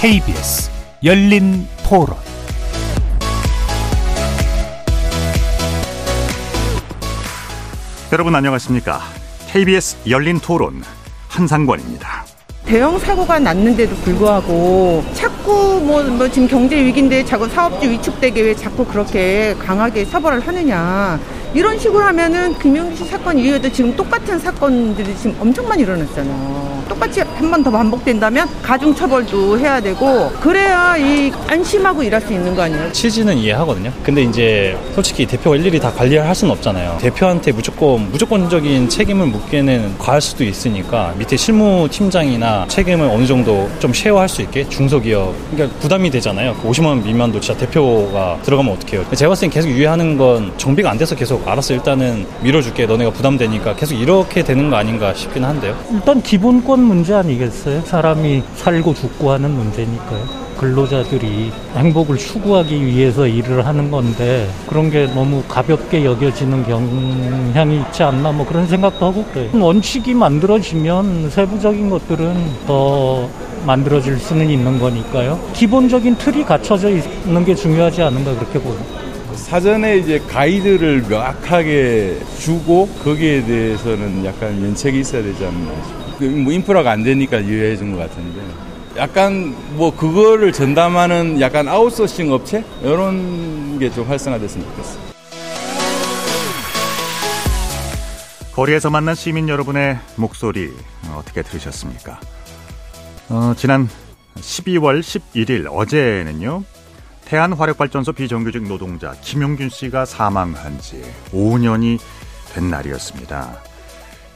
KBS 열린 토론 여러분 안녕하십니까? KBS 열린 토론 한상권입니다. 대형 사고가 났는데도 불구하고 자꾸 뭐, 뭐 지금 경제 위기인데 자꾸 사업주 위축되게 왜 자꾸 그렇게 강하게 처벌을 하느냐 이런 식으로 하면은 씨 사건 이후에도 지금 똑같은 사건들이 지금 엄청 많이 일어났잖아요. 똑같이 한 번 더 반복된다면 가중 처벌도 해야 되고 그래야 이 안심하고 일할 수 있는 거 아니에요? 취지는 이해하거든요. 근데 이제 솔직히 대표가 일일이 다 관리할 수는 없잖아요. 대표한테 무조건 무조건적인 책임을 묻기에는 과할 수도 있으니까 밑에 실무 팀장이나 책임을 어느 정도 좀 쉐어할 수 있게 중소기업 그러니까 부담이 되잖아요. 50만 원 미만도 진짜 대표가 들어가면 어떡해요. 제가 봤을 땐 계속 유예하는 건 정비가 안 돼서 계속 알았어 일단은 밀어줄게 너네가 부담되니까 계속 이렇게 되는 거 아닌가 싶긴 한데요. 일단 기본권 문제 아니 겠어요? 사람이 살고 죽고 하는 문제니까요. 근로자들이 행복을 추구하기 위해서 일을 하는 건데 그런 게 너무 가볍게 여겨지는 경향이 있지 않나 뭐 그런 생각도 하고 그래요. 원칙이 만들어지면 세부적인 것들은 더 만들어질 수는 있는 거니까요. 기본적인 틀이 갖춰져 있는 게 중요하지 않은가 그렇게 보는. 사전에 이제 가이드를 명확하게 주고 거기에 대해서는 약간 면책이 있어야 되지 않나 싶어요. 뭐 인프라가 안 되니까 유예해 준 것 같은데 약간 뭐 그거를 전담하는 약간 아웃소싱 업체 이런 게 좀 활성화됐으면 좋겠어요. 거리에서 만난 시민 여러분의 목소리 어떻게 들으셨습니까? 어, 지난 12월 11일 어제는요. 태안화력발전소 비정규직 노동자 김용균 씨가 사망한 지 5년이 된 날이었습니다.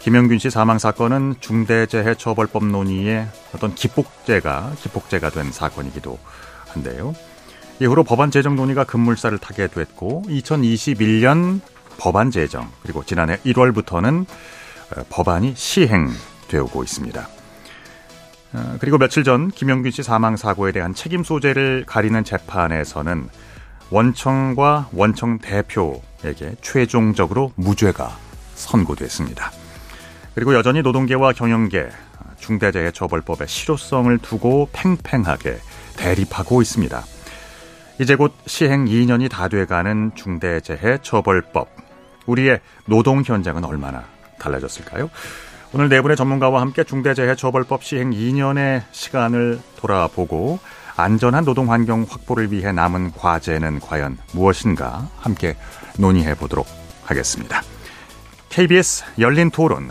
김영균 씨 사망 사건은 중대재해처벌법 논의의 어떤 기폭제가 기폭제가 된 사건이기도 한데요. 이후로 법안 제정 논의가 급물살을 타게 됐고 2021년 법안 제정 그리고 지난해 1월부터는 법안이 시행되고 있습니다. 그리고 며칠 전 김영균 씨 사망 사고에 대한 책임 소재를 가리는 재판에서는 원청과 원청 대표에게 최종적으로 무죄가 선고됐습니다. 그리고 여전히 노동계와 경영계 중대재해처벌법의 실효성을 두고 팽팽하게 대립하고 있습니다. 이제 곧 시행 2년이 다 돼가는 중대재해처벌법. 우리의 노동 현장은 얼마나 달라졌을까요? 오늘 네 분의 전문가와 함께 중대재해처벌법 시행 2년의 시간을 돌아보고 안전한 노동 환경 확보를 위해 남은 과제는 과연 무엇인가 함께 논의해 보도록 하겠습니다. KBS 열린 토론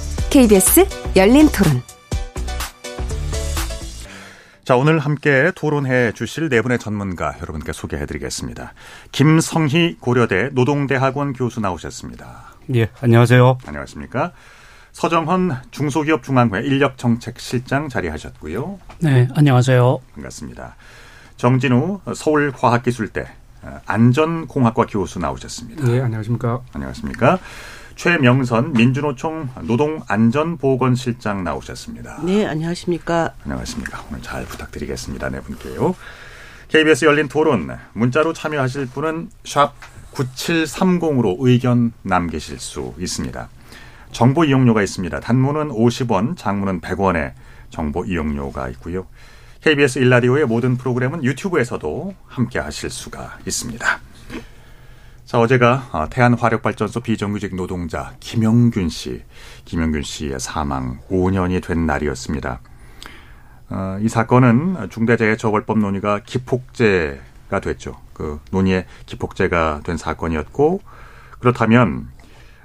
KBS 열린 토론. 자, 오늘 함께 토론해 주실 네 분의 전문가 여러분께 소개해 드리겠습니다. 김성희 고려대 노동대학원 교수 나오셨습니다. 예, 안녕하세요. 안녕하십니까? 서정헌 중소기업 중앙회 인력정책실장 자리하셨고요. 네, 안녕하세요. 반갑습니다. 정진우 서울과학기술대 안전공학과 교수 나오셨습니다. 네, 안녕하십니까? 안녕하십니까? 최명선 민주노총 노동안전보건실장 나오셨습니다. 네, 안녕하십니까? 안녕하십니까? 오늘 잘 부탁드리겠습니다. 네 분께요. KBS 열린 토론 문자로 참여하실 분은 샵 9730으로 의견 남기실 수 있습니다. 정보 이용료가 있습니다. 단문은 50원, 장문은 100원의 정보 이용료가 있고요. KBS 일라디오의 모든 프로그램은 유튜브에서도 함께 하실 수가 있습니다. 자, 어제가 태안화력발전소 비정규직 노동자 김영균 씨, 김영균 씨의 사망 5년이 된 날이었습니다. 어, 이 사건은 중대재해처벌법 논의가 기폭제가 됐죠. 그 논의의 기폭제가 된 사건이었고 그렇다면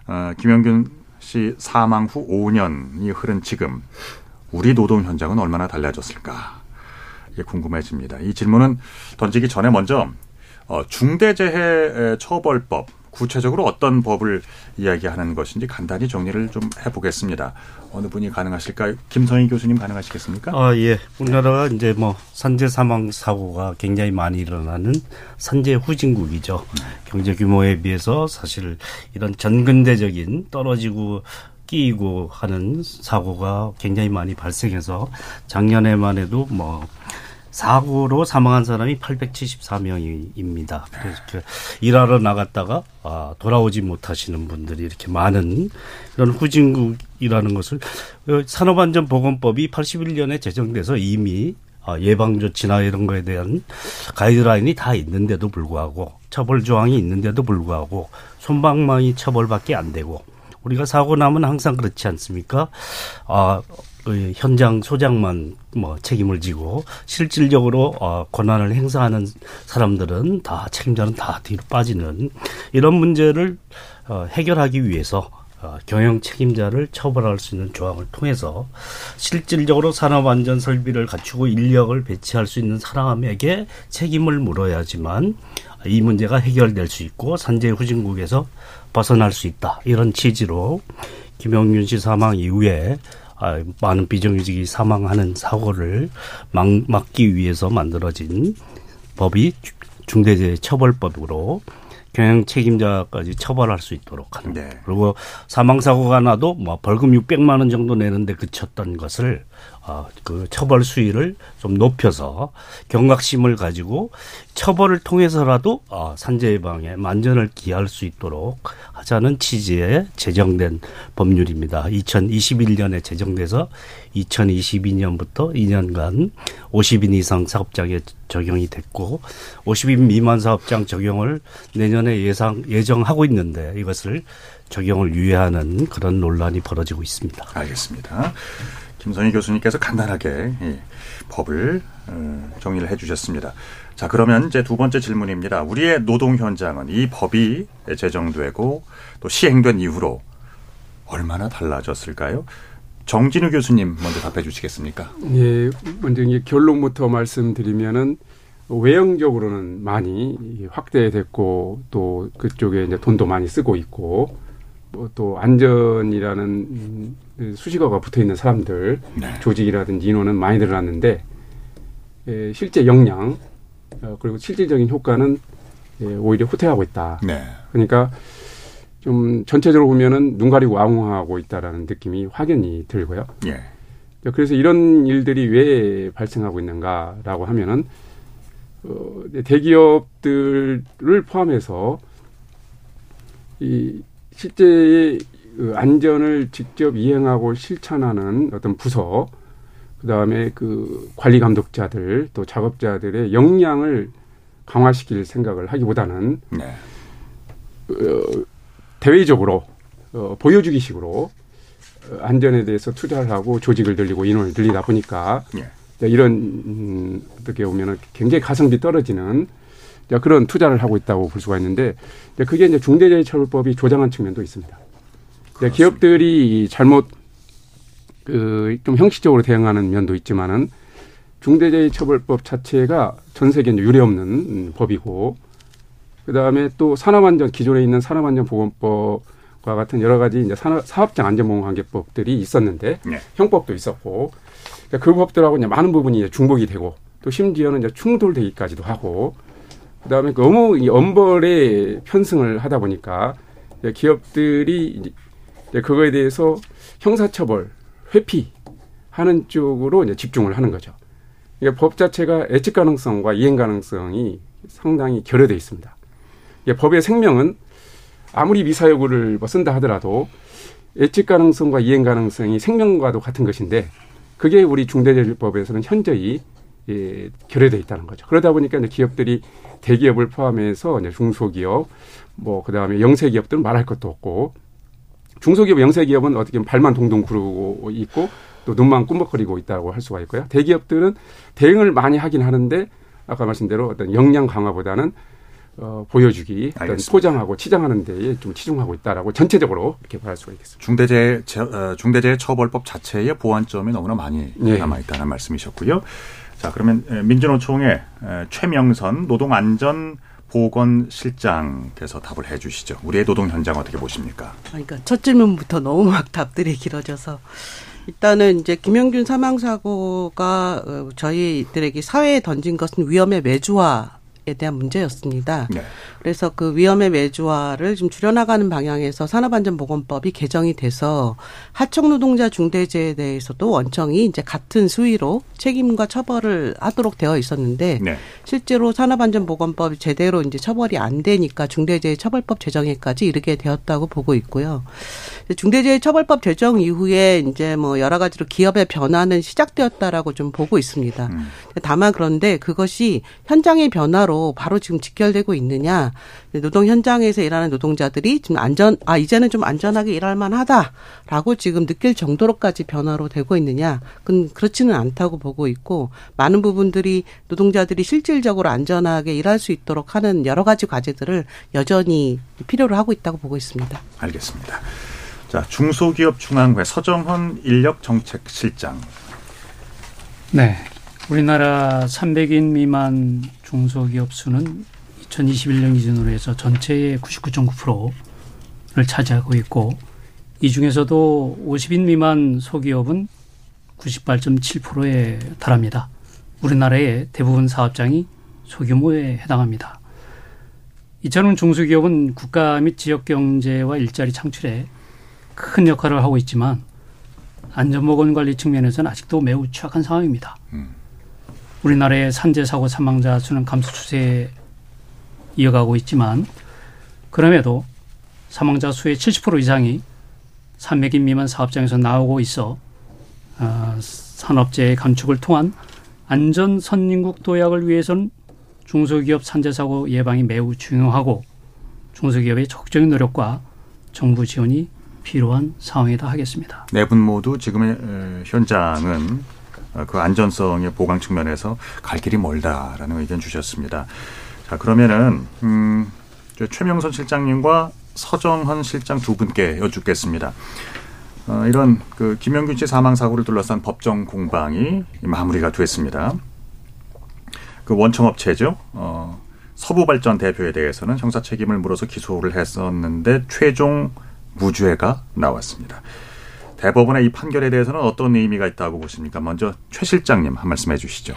어, 김영균 씨 사망 후 5년이 흐른 지금 우리 노동 현장은 얼마나 달라졌을까? 이게 궁금해집니다. 이 질문은 던지기 전에 먼저 어, 중대재해 처벌법 구체적으로 어떤 법을 이야기하는 것인지 간단히 정리를 좀 해보겠습니다. 어느 분이 가능하실까요? 김성희 교수님 가능하시겠습니까? 아, 예. 우리나라가 이제 뭐 산재 사망 사고가 굉장히 많이 일어나는 산재 후진국이죠. 경제 규모에 비해서 사실 이런 전근대적인 떨어지고 끼이고 하는 사고가 굉장히 많이 발생해서 작년에만 해도 뭐 사고로 사망한 사람이 874명입니다. 그래서 그 일하러 나갔다가 아, 돌아오지 못하시는 분들이 이렇게 많은 이런 후진국이라는 것을 어, 산업안전보건법이 81년에 제정돼서 이미 아, 예방 조치나 이런 거에 대한 가이드라인이 다 있는데도 불구하고 처벌 조항이 있는데도 불구하고 손방망이 처벌밖에 안 되고 우리가 사고 나면 항상 그렇지 않습니까? 아, 그 현장 소장만 뭐 책임을 지고 실질적으로 어, 권한을 행사하는 사람들은 다 책임자는 다 뒤로 빠지는 이런 문제를 어, 해결하기 위해서 어, 경영 책임자를 처벌할 수 있는 조항을 통해서 실질적으로 산업 안전 설비를 갖추고 인력을 배치할 수 있는 사람에게 책임을 물어야지만 이 문제가 해결될 수 있고 산재 후진국에서 벗어날 수 있다. 이런 취지로 김영균 씨 사망 이후에 아, 많은 비정규직이 사망하는 사고를 막, 막기 위해서 만들어진 법이 중대재해처벌법으로 경영 책임자까지 처벌할 수 있도록 하는. 네. 그리고 사망 사고가 나도 뭐 벌금 600만 원 정도 내는데 그쳤던 것을 어, 그 처벌 수위를 좀 높여서 경각심을 가지고 처벌을 통해서라도 어, 산재 예방에 만전을 기할 수 있도록 하자는 취지의 제정된 법률입니다. 2021년에 제정돼서 2022년부터 2년간 50인 이상 사업장에 적용이 됐고 50인 미만 사업장 적용을 내년에 예상 예정하고 있는데 이것을 적용을 유예하는 그런 논란이 벌어지고 있습니다. 알겠습니다. 김선희 교수님께서 간단하게 이 법을 어, 정리를 해주셨습니다. 자 그러면 이제 두 번째 질문입니다. 우리의 노동 현장은 이 법이 제정되고 또 시행된 이후로 얼마나 달라졌을까요? 정진우 교수님 먼저 답해 주시겠습니까? 예, 먼저 이제 결론부터 말씀드리면은 외형적으로는 많이 확대됐고 또 그쪽에 이제 돈도 많이 쓰고 있고 뭐 또 안전이라는 수식어가 붙어 있는 사람들 네. 조직이라든지 인원은 많이 늘어났는데 예, 실제 역량 어, 그리고 실질적인 효과는 예, 오히려 후퇴하고 있다. 네. 그러니까 좀 전체적으로 보면은 눈 가리고 왕후하고 있다라는 느낌이 확연히 들고요. 예. 그래서 이런 일들이 왜 발생하고 있는가라고 하면은 어, 대기업들을 포함해서 이 실제의 그 안전을 직접 이행하고 실천하는 어떤 부서, 그 다음에 그 관리 감독자들 또 작업자들의 역량을 강화시킬 생각을 하기보다는 네. 어, 대외적으로 어, 보여주기식으로 어, 안전에 대해서 투자를 하고 조직을 늘리고 인원을 늘리다 보니까 네. 이런 음, 어떻게 보면은 굉장히 가성비 떨어지는 그런 투자를 하고 있다고 볼 수가 있는데 그게 이제 중대재해처벌법이 조장한 측면도 있습니다. 기업들이 잘못 그 좀 형식적으로 대응하는 면도 있지만은 중대재해처벌법 자체가 전 세계 유례 없는 법이고 그다음에 또 산업안전 기존에 있는 산업안전보건법과 같은 여러 가지 이제 산업, 사업장 안전보건관계법들이 있었는데 네. 형법도 있었고 그러니까 그 법들하고 이제 많은 부분이 이제 중복이 되고 또 심지어는 이제 충돌되기까지도 하고 그다음에 너무 이 엄벌에 편승을 하다 보니까 기업들이 이제 그거에 대해서 형사처벌, 회피하는 쪽으로 이제 집중을 하는 거죠. 그러니까 법 자체가 예측 가능성과 이행 가능성이 상당히 결여돼 있습니다. 법의 생명은 아무리 미사여구를 뭐 쓴다 하더라도 예측 가능성과 이행 가능성이 생명과도 같은 것인데 그게 우리 중대재해법에서는 현저히 예, 결여돼 있다는 거죠. 그러다 보니까 이제 기업들이 대기업을 포함해서 이제 중소기업, 뭐 그다음에 영세기업들은 말할 것도 없고 중소기업, 영세기업은 어떻게 보면 발만 동동 구르고 있고 또 눈만 꿈벅거리고 있다고 할 수가 있고요. 대기업들은 대응을 많이 하긴 하는데 아까 말씀 대로 어떤 역량 강화보다는 어, 보여주기, 어떤 포장하고 치장하는 데에 좀 치중하고 있다라고 전체적으로 이렇게 말할 수가 있겠습니다. 중대재해 어, 중대재해 처벌법 자체의 보완점이 너무나 많이 네. 남아 있다는 말씀이셨고요. 자, 그러면 민주노총의 최명선 노동안전 보건실장께서 답을 해 주시죠. 우리의 노동 현장 어떻게 보십니까? 그러니까 첫 질문부터 너무 막 답들이 길어져서 일단은 이제 김영균 사망 사고가 어, 저희들에게 사회에 던진 것은 위험의 매주화 에 대한 문제였습니다. 네. 그래서 그 위험의 매주화를 좀 줄여나가는 방향에서 산업안전보건법이 개정이 돼서 하청 노동자 중대재해에 대해서도 원청이 이제 같은 수위로 책임과 처벌을 하도록 되어 있었는데 네. 실제로 산업안전보건법이 제대로 이제 처벌이 안 되니까 중대재해 처벌법 제정에까지 이르게 되었다고 보고 있고요. 중대재해 처벌법 제정 이후에 이제 뭐 여러 가지로 기업의 변화는 시작되었다라고 좀 보고 있습니다. 다만 그런데 그것이 현장의 변화로 바로 지금 직결되고 있느냐 노동 현장에서 일하는 노동자들이 지금 안전 아 이제는 좀 안전하게 일할 만하다라고 지금 느낄 정도로까지 변화로 되고 있느냐 그건 그렇지는 않다고 보고 있고 많은 부분들이 노동자들이 실질적으로 안전하게 일할 수 있도록 하는 여러 가지 과제들을 여전히 필요로 하고 있다고 보고 있습니다. 알겠습니다. 자 중소기업 중앙회 서정헌 인력정책실장. 네. 우리나라 300인 미만 중소기업 수는 2021년 기준으로 해서 전체의 99.9%를 차지하고 있고 이 중에서도 50인 미만 소기업은 98.7%에 달합니다. 우리나라의 대부분 사업장이 소규모에 해당합니다. 이처럼 중소기업은 국가 및 지역 경제와 일자리 창출에 큰 역할을 하고 있지만 안전보건 관리 측면에서는 아직도 매우 취약한 상황입니다. 우리나라의 산재 사고 사망자 수는 감소 추세에 이어가고 있지만 그럼에도 사망자 수의 70% 이상이 300인 미만 사업장에서 나오고 있어 어, 산업재해 감축을 통한 안전 선진국 도약을 위해서는 중소기업 산재 사고 예방이 매우 중요하고 중소기업의 적극적인 노력과 정부 지원이 필요한 상황이다 하겠습니다. 네 분 모두 지금의 현장은 그 안전성의 보강 측면에서 갈 길이 멀다라는 의견 주셨습니다. 자 그러면은 음, 최명선 실장님과 서정헌 실장 두 분께 여쭙겠습니다. 어, 이런 그 김영균 씨 사망 사고를 둘러싼 법정 공방이 마무리가 됐습니다. 그 원청업체죠. 어, 서부발전 대표에 대해서는 형사 책임을 물어서 기소를 했었는데 최종 무죄가 나왔습니다. 대법원의 이 판결에 대해서는 어떤 의미가 있다고 보십니까? 먼저 최 실장님 한 말씀 해주시죠.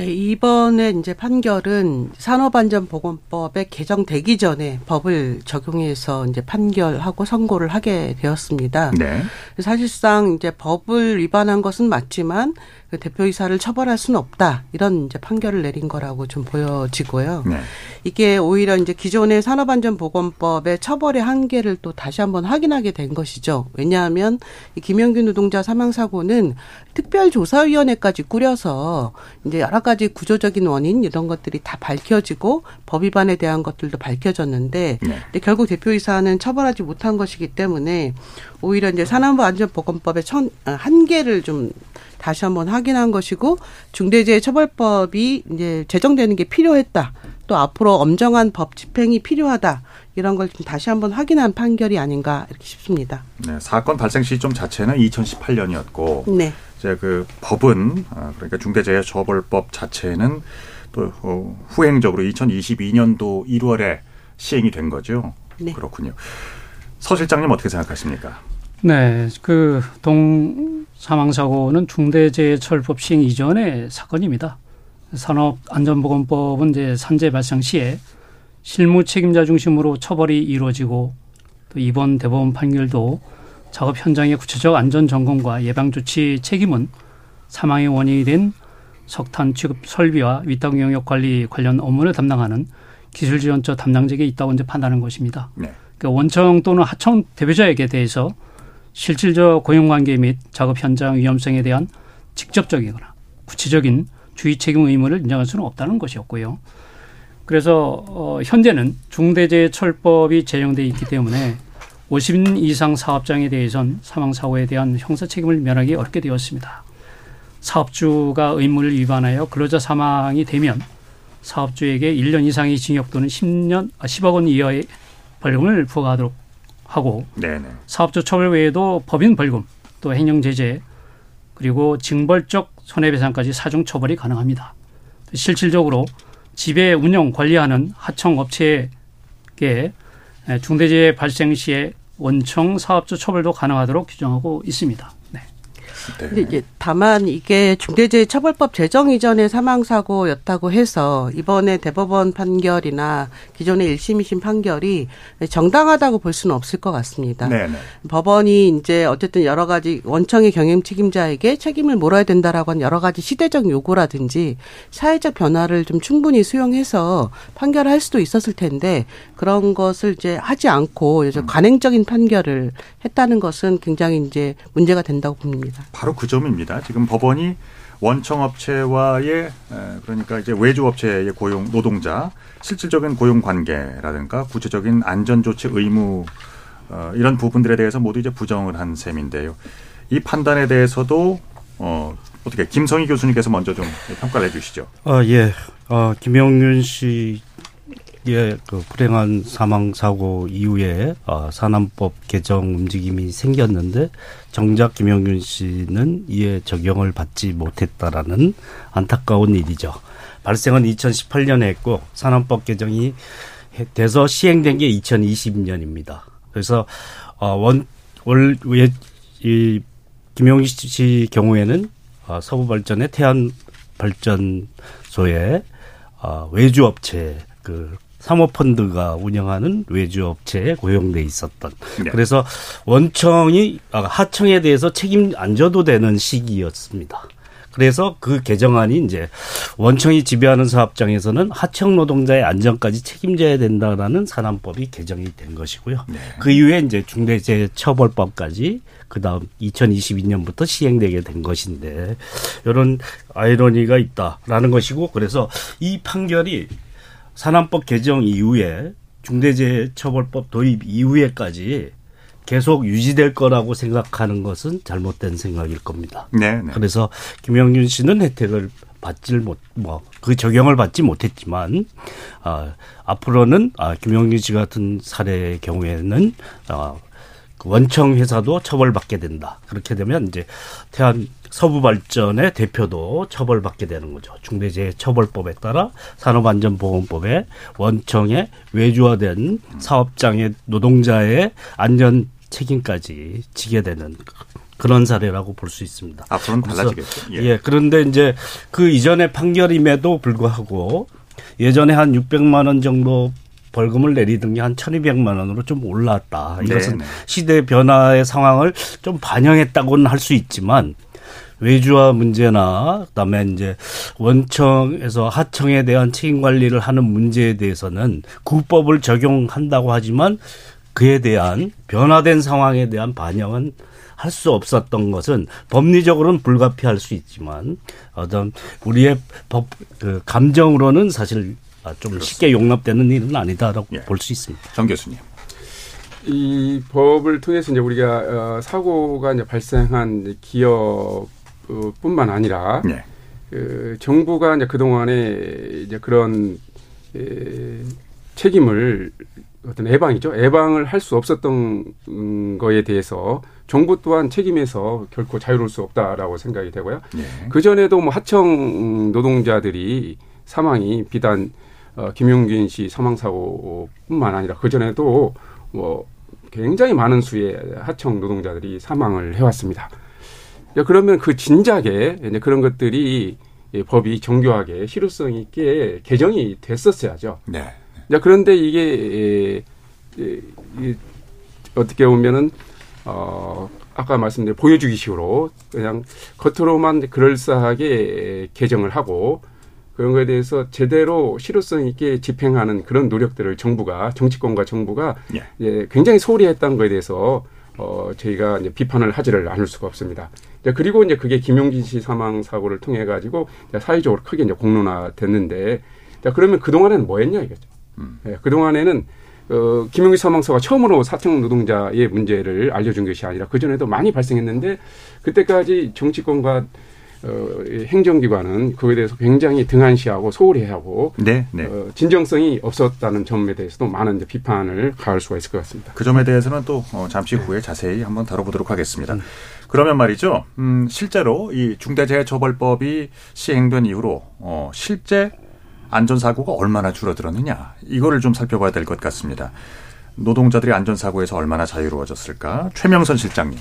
네, 이번에 이제 판결은 산업안전보건법에 개정되기 전에 법을 적용해서 이제 판결하고 선고를 하게 되었습니다. 네. 사실상 이제 법을 위반한 것은 맞지만 그 대표이사를 처벌할 수는 없다 이런 이제 판결을 내린 거라고 좀 보여지고요. 네. 이게 오히려 이제 기존의 산업안전보건법의 처벌의 한계를 또 다시 한번 확인하게 된 것이죠. 왜냐하면 이 김영균 노동자 사망 사고는 특별조사위원회까지 꾸려서 이제 여러 가지 구조적인 원인 이런 것들이 다 밝혀지고 법 위반에 대한 것들도 밝혀졌는데 네. 근데 결국 대표이사는 처벌하지 못한 것이기 때문에 오히려 이제 산업안전보건법의 천, 아, 한계를 좀 다시 한번 확인한 것이고 중대재해처벌법이 이제 제정되는 게 필요했다. 또 앞으로 엄정한 법 집행이 필요하다. 이런 걸 좀 다시 한번 확인한 판결이 아닌가 이렇게 싶습니다. 네, 사건 발생 시점 자체는 2018년이었고 네. 이제 그 법은 아, 그러니까 중대재해처벌법 자체는 또 어, 후행적으로 2022년도 1월에 시행이 된 거죠. 네. 그렇군요. 서 실장님 어떻게 생각하십니까? 네, 그 동 사망 사고는 중대재해처벌법 시행 이전의 사건입니다. 산업안전보건법은 이제 산재 발생 시에 실무 책임자 중심으로 처벌이 이루어지고 또 이번 대법원 판결도 작업 현장의 구체적 안전 점검과 예방 조치 책임은 사망의 원인이 된 석탄 취급 설비와 위탁 영역 관리 관련 업무를 담당하는 기술 지원처 담당직에 있다고 이제 판단하는 것입니다. 네. 그러니까 원청 또는 하청 대표자에게 대해서 실질적 고용관계 및 작업 현장 위험성에 대한 직접적이거나 구체적인 주의 책임 의무를 인정할 수는 없다는 것이었고요. 그래서 어, 현재는 중대재해처벌법이 제정돼 있기 때문에 50인 이상 사업장에 대해선 사망 사고에 대한 형사 책임을 면하기 어렵게 되었습니다. 사업주가 의무를 위반하여 근로자 사망이 되면 사업주에게 1년 이상의 징역 또는 10년, 아, 10억 원 이하의 벌금을 부과하도록 하고 네네. 사업주 처벌 외에도 법인 벌금 또 행정 제재 그리고 징벌적 손해배상까지 사중 처벌이 가능합니다. 실질적으로 지배 운영 관리하는 하청 업체에게 중대재해 발생 시에 원청 사업주 처벌도 가능하도록 규정하고 있습니다. 근데 이제 다만 이게 중대재해처벌법 제정 이전의 사망 사고였다고 해서 이번에 대법원 판결이나 기존의 1심, 2심 판결이 정당하다고 볼 수는 없을 것 같습니다. 네네. 법원이 이제 어쨌든 여러 가지 원청의 경영 책임자에게 책임을 물어야 된다라고 하는 여러 가지 시대적 요구라든지 사회적 변화를 좀 충분히 수용해서 판결할 수도 있었을 텐데 그런 것을 이제 하지 않고 이제 관행적인 판결을 했다는 것은 굉장히 이제 문제가 된다고 봅니다. 바로 그 점입니다. 지금 법원이 원청업체와의 그러니까 이제 외주업체의 고용 노동자 실질적인 고용 관계라든가 구체적인 안전조치 의무 어, 이런 부분들에 대해서 모두 이제 부정을 한 셈인데요. 이 판단에 대해서도 어, 어떻게 김성희 교수님께서 먼저 좀 평가를 해주시죠. 어, 예, 어, 김영윤 씨 예, 그 불행한 사망 사고 이후에 어, 산안법 개정 움직임이 생겼는데 정작 김영균 씨는 이에 적용을 받지 못했다라는 안타까운 일이죠. 발생은 2018년에 했고 산안법 개정이 돼서 시행된 게 2020년입니다. 그래서 어 원월이 김용희 씨 경우에는 어, 서부 발전의 태안 발전소에 어, 외주 업체 그 사모펀드가 운영하는 외주업체에 고용돼 있었던. 네. 그래서 원청이 아, 하청에 대해서 책임 안 져도 되는 시기였습니다. 그래서 그 개정안이 이제 원청이 지배하는 사업장에서는 하청 노동자의 안전까지 책임져야 된다라는 산안법이 개정이 된 것이고요. 네. 그 이후에 이제 중대재해처벌법까지 그 다음 2022년부터 시행되게 된 것인데 이런 아이러니가 있다라는 것이고 그래서 이 판결이 산안법 개정 이후에 중대재해처벌법 도입 이후에까지 계속 유지될 거라고 생각하는 것은 잘못된 생각일 겁니다. 네. 네. 그래서 김영균 씨는 혜택을 받질 못, 뭐, 그 적용을 받지 못했지만, 아, 앞으로는, 아, 김영균 씨 같은 사례의 경우에는, 아, 그 원청 회사도 처벌받게 된다. 그렇게 되면 이제 태안 서부 발전의 대표도 처벌받게 되는 거죠. 중대재해처벌법에 따라 산업안전보건법에 원청의 외주화된 사업장의 노동자의 안전 책임까지 지게 되는 그런 사례라고 볼 수 있습니다. 앞으로는 달라지겠죠. 예. 예. 그런데 이제 그 이전의 판결임에도 불구하고 예전에 한 600만 원 정도 벌금을 내리던 게 한 1200만 원으로 좀 올랐다. 이것은 네네. 시대 변화의 상황을 좀 반영했다고는 할 수 있지만 외주화 문제나 그다음에 이제 원청에서 하청에 대한 책임 관리를 하는 문제에 대해서는 국법을 적용한다고 하지만 그에 대한 변화된 상황에 대한 반영은 할 수 없었던 것은 법리적으로는 불가피할 수 있지만 어떤 우리의 법 그 감정으로는 사실 좀 그렇습니다. 쉽게 용납되는 일은 아니다라고 예. 볼수 있습니다. 정 교수님. 이 법을 통해서 이제 우리가 어, 사고가 이제 발생한 기업 어, 뿐만 아니라 네. 그 정부가 이제 그 동안에 이제 그런 에, 책임을 어떤 예방이죠. 예방을 할 수 없었던 음, 거에 대해서 정부 또한 책임에서 결코 자유로울 수 없다라고 생각이 되고요. 네. 그 전에도 뭐 하청 노동자들이 사망이 비단 어, 김용균 씨 사망 사고뿐만 아니라 그 전에도 뭐 굉장히 많은 수의 하청 노동자들이 사망을 해왔습니다. 그러면 그 진작에 그런 것들이 법이 정교하게 실효성 있게 개정이 됐었어야죠. 네. 그런데 이게 어떻게 보면은 어 아까 말씀드린 보여주기식으로 그냥 겉으로만 그럴싸하게 개정을 하고 그런 거에 대해서 제대로 실효성 있게 집행하는 그런 노력들을 정부가 정치권과 정부가 예. 굉장히 소홀히 했다는 거에 대해서 어 저희가 이제 비판을 하지를 않을 수가 없습니다. 그리고 이제 그게 김용진 씨 사망 사고를 통해 가지고 사회적으로 크게 이제 공론화 됐는데 자 그러면 그 동안에는 뭐 했냐 이거죠. 음. 예, 그 동안에는 어, 김용기 사망사가 처음으로 사청 노동자의 문제를 알려준 것이 아니라 그 전에도 많이 발생했는데 그때까지 정치권과 어, 행정기관은 그에 대해서 굉장히 등한시하고 소홀히 하고 네, 네. 어, 진정성이 없었다는 점에 대해서도 많은 이제 비판을 가할 수가 있을 것 같습니다. 그 점에 대해서는 또 어, 잠시 후에 자세히 한번 다뤄보도록 하겠습니다. 음. 그러면 말이죠. 음, 실제로 이 중대재해처벌법이 시행된 이후로 어, 실제 안전사고가 얼마나 줄어들었느냐 이거를 좀 살펴봐야 될 것 같습니다. 노동자들이 안전사고에서 얼마나 자유로워졌을까? 최명선 실장님.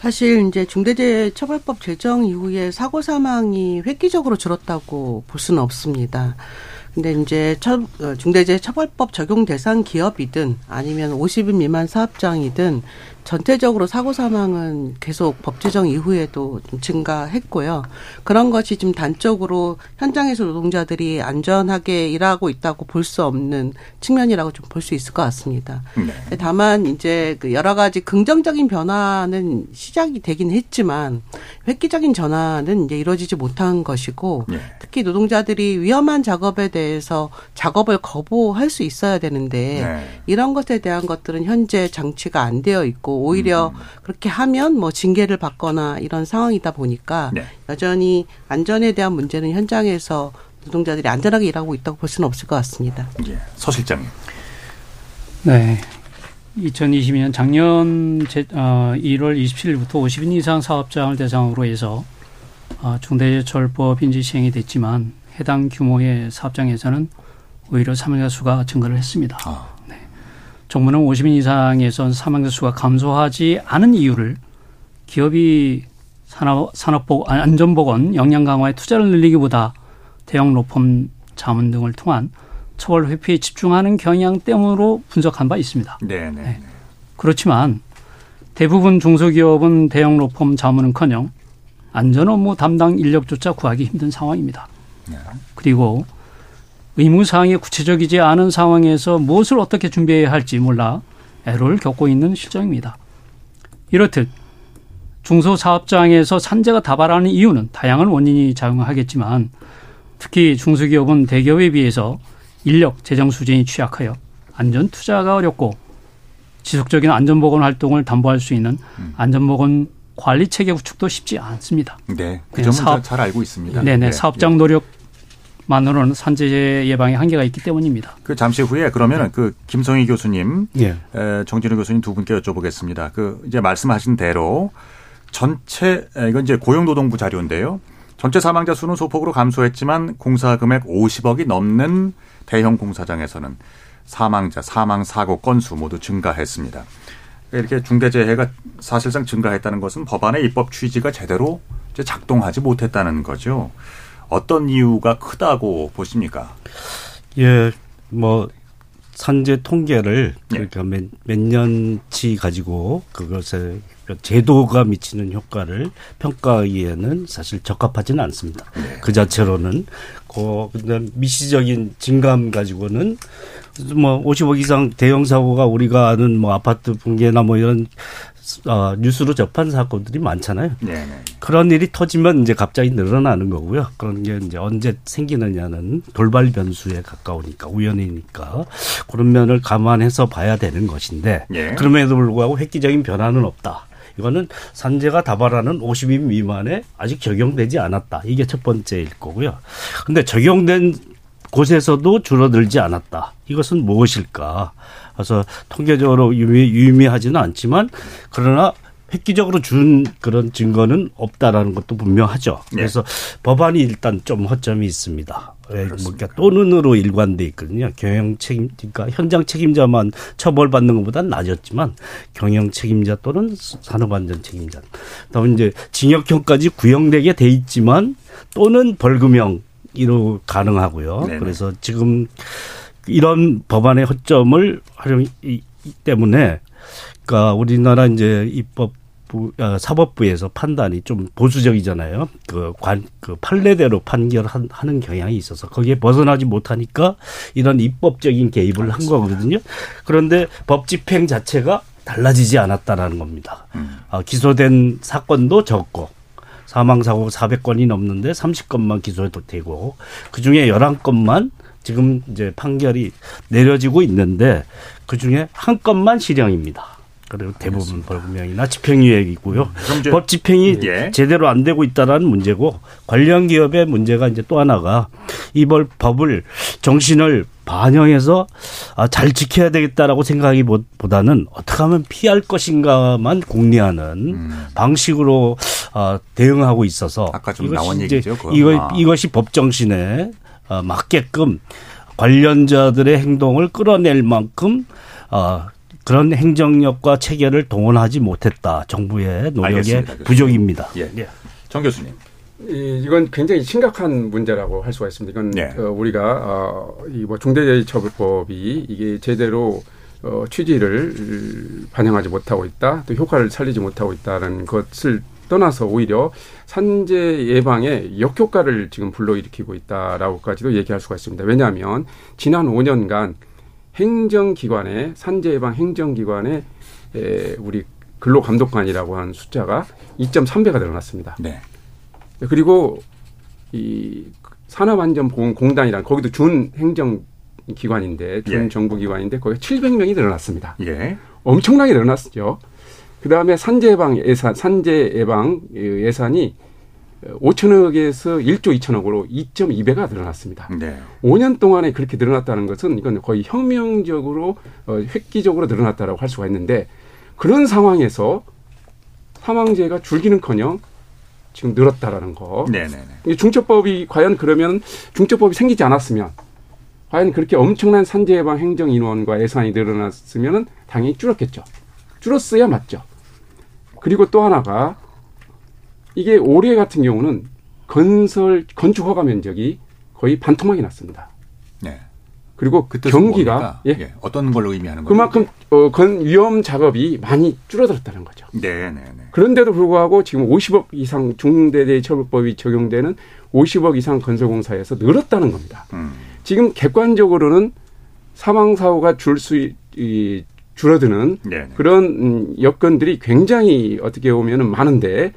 사실 이제 중대재해처벌법 제정 이후에 사고 사망이 획기적으로 줄었다고 볼 수는 없습니다. 근데 이제 어, 중대재해처벌법 적용 대상 기업이든 아니면 50인 미만 사업장이든 전체적으로 사고 사망은 계속 법 제정 이후에도 좀 증가했고요. 그런 것이 좀 단적으로 현장에서 노동자들이 안전하게 일하고 있다고 볼 수 없는 측면이라고 좀 볼 수 있을 것 같습니다. 네. 다만 이제 그 여러 가지 긍정적인 변화는 시작이 되긴 했지만 획기적인 전환은 이제 이루어지지 못한 것이고 네. 특히 노동자들이 위험한 작업에 대해서 작업을 거부할 수 있어야 되는데 네. 이런 것에 대한 것들은 현재 장치가 안 되어 있고 오히려 음. 그렇게 하면 뭐 징계를 받거나 이런 상황이다 보니까 네. 여전히 안전에 대한 문제는 현장에서 노동자들이 안전하게 일하고 있다고 볼 수는 없을 것 같습니다. 예. 서 실장님. 네. 2022년 작년 어, 1월 27일부터 50인 이상 사업장을 대상으로 해서 어, 중대재해처벌법 인지 시행이 됐지만 해당 규모의 사업장에서는 오히려 사망자 수가 증가를 했습니다. 아. 정부는 50인 이상에선 사망자 수가 감소하지 않은 이유를 기업이 산업, 산업보, 안전보건 역량 강화에 투자를 늘리기보다 대형 로펌 자문 등을 통한 처벌 회피에 집중하는 경향 때문으로 분석한 바 있습니다. 네네. 네. 그렇지만 대부분 중소기업은 대형 로펌 자문은커녕 안전 업무 담당 인력조차 구하기 힘든 상황입니다. 네. 그리고 의무사항이 구체적이지 않은 상황에서 무엇을 어떻게 준비해야 할지 몰라 애로를 겪고 있는 실정입니다. 이렇듯 중소사업장에서 산재가 다발하는 이유는 다양한 원인이 작용하겠지만 특히 중소기업은 대기업에 비해서 인력 재정 수준이 취약하여 안전 투자가 어렵고 지속적인 안전보건 활동을 담보할 수 있는 음. 안전보건 관리 체계 구축도 쉽지 않습니다. 네, 그 점은 사업, 잘 알고 있습니다. 네네, 네, 사업장 노력 만으로는 산재 예방에 한계가 있기 때문입니다. 그 잠시 후에 그러면은 그 김성희 교수님, 예. 에, 정진우 교수님 두 분께 여쭤보겠습니다. 그 이제 말씀하신 대로 전체 이건 이제 고용노동부 자료인데요. 전체 사망자 수는 소폭으로 감소했지만 공사 금액 50억이 넘는 대형 공사장에서는 사망자, 사망 사고 건수 모두 증가했습니다. 이렇게 중대재해가 사실상 증가했다는 것은 법안의 입법 취지가 제대로 작동하지 못했다는 거죠. 어떤 이유가 크다고 보십니까? 예, 뭐 산재 통계를 예. 그러니까 몇, 몇 년치 가지고 그것에 제도가 미치는 효과를 평가하기에는 사실 적합하지는 않습니다. 네. 그 자체로는 그 근데 미시적인 증감 가지고는 뭐 50억 이상 대형 사고가 우리가 아는 뭐 아파트 붕괴나 뭐 이런 어, 뉴스로 접한 사건들이 많잖아요. 네네. 그런 일이 터지면 이제 갑자기 늘어나는 거고요. 그런 게 이제 언제 생기느냐는 돌발 변수에 가까우니까 우연이니까 그런 면을 감안해서 봐야 되는 것인데 예. 그럼에도 불구하고 획기적인 변화는 없다. 이거는 산재가 다발하는 50인 미만에 아직 적용되지 않았다. 이게 첫 번째일 거고요. 근데 적용된 곳에서도 줄어들지 않았다. 이것은 무엇일까? 그래서 통계적으로 유미, 유의미하지는 않지만 그러나 획기적으로 준 그런 증거는 없다라는 것도 분명하죠. 네. 그래서 네. 법안이 일단 좀 허점이 있습니다. 그러니까 또는으로 일관돼 있거든요. 경영 책임, 그러니까 현장 책임자만 처벌받는 것보다는 낮았지만 경영 책임자 또는 산업안전 책임자. 그다음에 이제 징역형까지 구형되게 돼 있지만 또는 벌금형 이로 가능하고요. 네네. 그래서 지금 이런 법안의 허점을 활용이 때문에 그러니까 우리나라 이제 입법 부, 어, 사법부에서 판단이 좀 보수적이잖아요. 그 관, 그 판례대로 판결하는 경향이 있어서 거기에 벗어나지 못하니까 이런 입법적인 개입을 한 거거든요. 그런데 법 집행 자체가 달라지지 않았다라는 겁니다. 음. 아, 기소된 사건도 적고 사망 사고 400건이 넘는데 30건만 기소도 되고 그 중에 11건만 지금 이제 판결이 내려지고 있는데 그 중에 한 건만 실형입니다. 그리고 대부분 벌금형이나 집행유예이고요. 음, 법 집행이 예. 제대로 안 되고 있다라는 문제고 관련 기업의 문제가 이제 또 하나가 이벌 법을 정신을 반영해서 아, 잘 지켜야 되겠다라고 생각하기보다는 어떻게 하면 피할 것인가만 공리하는 음. 방식으로 아, 대응하고 있어서 아까 좀 나온 얘기죠. 이거 아. 이것이 법 정신에 어, 맞게끔 관련자들의 행동을 끌어낼 만큼 어, 그런 행정력과 체계를 동원하지 못했다. 정부의 노력의 알겠습니다. 부족입니다. 예. 정 교수님. 이, 이건 굉장히 심각한 문제라고 할 수가 있습니다. 이건 네. 어, 우리가 어, 이뭐 중대재해처벌법이 이게 제대로 어, 취지를 반영하지 못하고 있다, 또 효과를 살리지 못하고 있다는 것을 떠나서 오히려 산재 예방에 역효과를 지금 불러일으키고 있다라고까지도 얘기할 수가 있습니다. 왜냐하면 지난 5년간 행정기관의 산재 예방 행정기관의 에, 우리 근로감독관이라고 하는 숫자가 2.3배가 늘어났습니다. 네. 그리고 이 산업안전보건공단이란 거기도 준 행정기관인데 준 예. 정부기관인데 거기 700명이 늘어났습니다. 예. 엄청나게 늘어났죠. 그 다음에 산재 예방 예산, 산재 예방 예산이 5천억에서 1조 2천억으로 2.2배가 늘어났습니다. 네. 5년 동안에 그렇게 늘어났다는 것은 이건 거의 혁명적으로 어, 획기적으로 늘어났다라고 할 수가 있는데 그런 상황에서 사망자가 줄기는커녕 지금 늘었다라는 거. 네네네. 이 중첩법이 과연 그러면 중첩법이 생기지 않았으면 과연 그렇게 엄청난 산재 예방 행정 인원과 예산이 늘어났으면은 당연히 줄었겠죠. 줄었어야 맞죠. 그리고 또 하나가 이게 올해 같은 경우는 건설 건축 허가 면적이 거의 반토막이 났습니다. 네. 그리고 그 경기가? 예. 예. 어떤 걸 의미하는 거죠? 그만큼 어, 건 위험 작업이 많이 줄어들었다는 거죠. 네 네 네. 그런데도 불구하고 지금 50억 이상 중대재해처벌법이 적용되는 50억 이상 건설공사에서 늘었다는 겁니다. 음. 지금 객관적으로는 사망 사고가 줄수 줄어드는 네네. 그런 음, 여건들이 굉장히 어떻게 보면은 많은데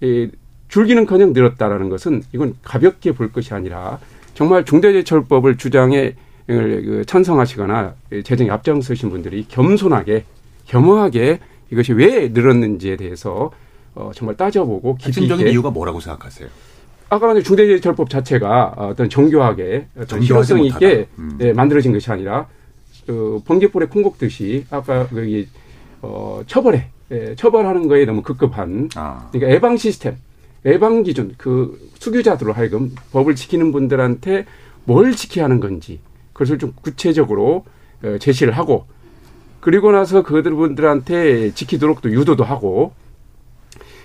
이, 줄기는커녕 늘었다라는 것은 이건 가볍게 볼 것이 아니라 정말 중대재해처벌법을 주장에 그 찬성하시거나 재정에 앞장서신 분들이 겸손하게 겸허하게 이것이 왜 늘었는지에 대해서 어, 정말 따져보고 깊이 있게 이유가 뭐라고 생각하세요? 아까 말한 중대재해처벌법 자체가 어떤 정교하게 실효성 있게. 음. 예, 만들어진 것이 아니라 그 번개불에 콩곡듯이 아까 거기 어, 처벌에 예, 처벌하는 거에 너무 급급한 아. 그러니까 예방 시스템, 예방 기준 그 수규자들로 하여금 법을 지키는 분들한테 뭘 지켜야 하는 건지 그것을 좀 구체적으로 어, 제시를 하고 그리고 나서 그들 분들한테 지키도록 또 유도도 하고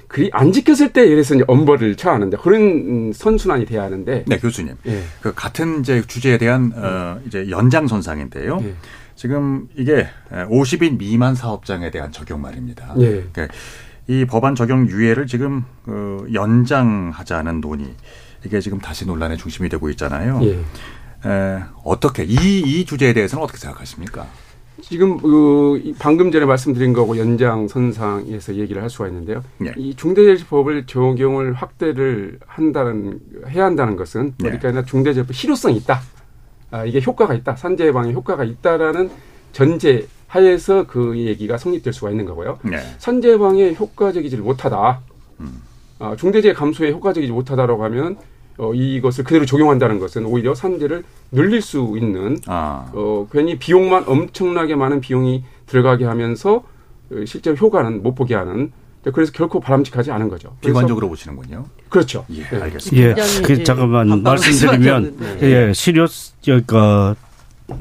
그리 안 지켰을 때 예를 들어서 엄벌을 처하는데 그런 음, 선순환이 돼야 하는데 네, 교수님. 예. 그 같은 이제 주제에 대한 어 이제 연장선상인데요. 예. 지금 이게 50인 미만 사업장에 대한 적용 말입니다. 예. 그러니까 이 법안 적용 유예를 지금 어 연장하자는 논의 이게 지금 다시 논란의 중심이 되고 있잖아요. 예. 에, 어떻게 이, 이 주제에 대해서는 어떻게 생각하십니까? 지금 그이 방금 전에 말씀드린 거고 연장선상에서 얘기를 할 수가 있는데요. 예. 이 중대재해법을 적용을 확대를 한다는 해야 한다는 것은 네. 어디까지나 중대재해법 실효성이 있다. 아, 이게 효과가 있다. 산재 예방에 효과가 있다라는 전제 하에서 그 얘기가 성립될 수가 있는 거고요. 네. 산재 예방에 효과적이지 못하다. 음. 아, 중대재해 감소에 효과적이지 못하다라고 하면 어, 이것을 그대로 적용한다는 것은 오히려 산재를 늘릴 수 있는 아. 어, 괜히 비용만 엄청나게 많은 비용이 들어가게 하면서 어, 실제로 효과는 못 보게 하는 그래서 결코 바람직하지 않은 거죠. 비관적으로 보시는군요. 그렇죠. 예, 네. 알겠습니다. 예, 그 잠깐만 아까 말씀드리면 말씀하셨는데. 예, 실효 그러니까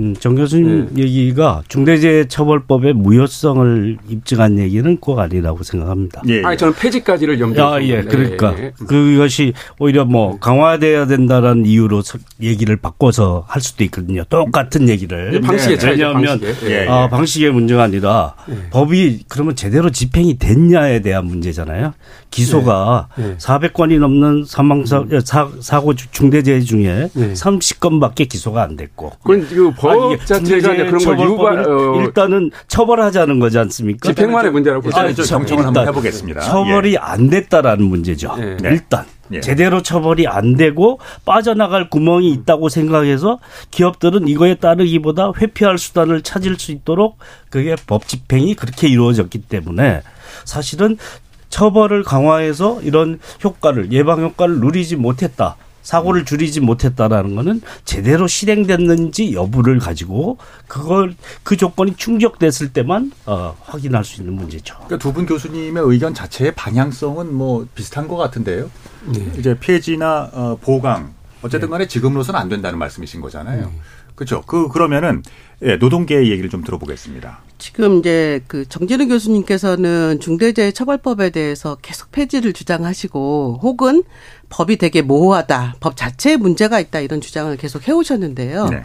음, 정 교수님 네. 얘기가 중대재해처벌법의 무효성을 입증한 얘기는 꼭 아니라고 생각합니다. 예, 예. 아니 저는 폐지까지를 염두에 아, 예, 둔 그러니까 예, 예. 그것이 오히려 뭐 강화돼야 된다라는 이유로 서- 얘기를 바꿔서 할 수도 있거든요. 똑같은 얘기를. 이제 방식의 차이죠, 왜냐하면 방식의. 예, 예. 아, 방식의 문제가 아니라 법이 그러면 제대로 집행이 됐냐에 대한 문제잖아요. 기소가 예. 예. 400건이 넘는 사망 사 사, 사고 주- 중대재해 중에 예. 30건밖에 기소가 안 됐고. 그건 그법 아, 이게 자체가 이제 그런 걸 중대재해처벌법은 유발 어, 일단은 처벌하자는 거지 않습니까? 집행만의 문제라고 있죠. 정청을 한번 해보겠습니다. 처벌이 안 됐다라는 문제죠. 예. 네. 일단 예. 제대로 처벌이 안 되고 빠져나갈 구멍이 있다고 생각해서 기업들은 이거에 따르기보다 회피할 수단을 찾을 수 있도록 그게 법 집행이 그렇게 이루어졌기 때문에 사실은 처벌을 강화해서 이런 효과를 예방 효과를 누리지 못했다. 사고를 줄이지 못했다라는 거는 제대로 실행됐는지 여부를 가지고 그걸 그 조건이 충족됐을 때만 어, 확인할 수 있는 문제죠. 그러니까 두 분 교수님의 의견 자체의 방향성은 뭐 비슷한 것 같은데요. 네. 이제 폐지나 어, 보강 어쨌든 간에 지금으로서는 안 된다는 말씀이신 거잖아요. 그렇죠. 그 그러면은 예, 노동계의 얘기를 좀 들어보겠습니다. 지금 이제 그 정진우 교수님께서는 중대재해처벌법에 대해서 계속 폐지를 주장하시고 혹은 법이 되게 모호하다, 법 자체에 문제가 있다 이런 주장을 계속 해오셨는데요. 네.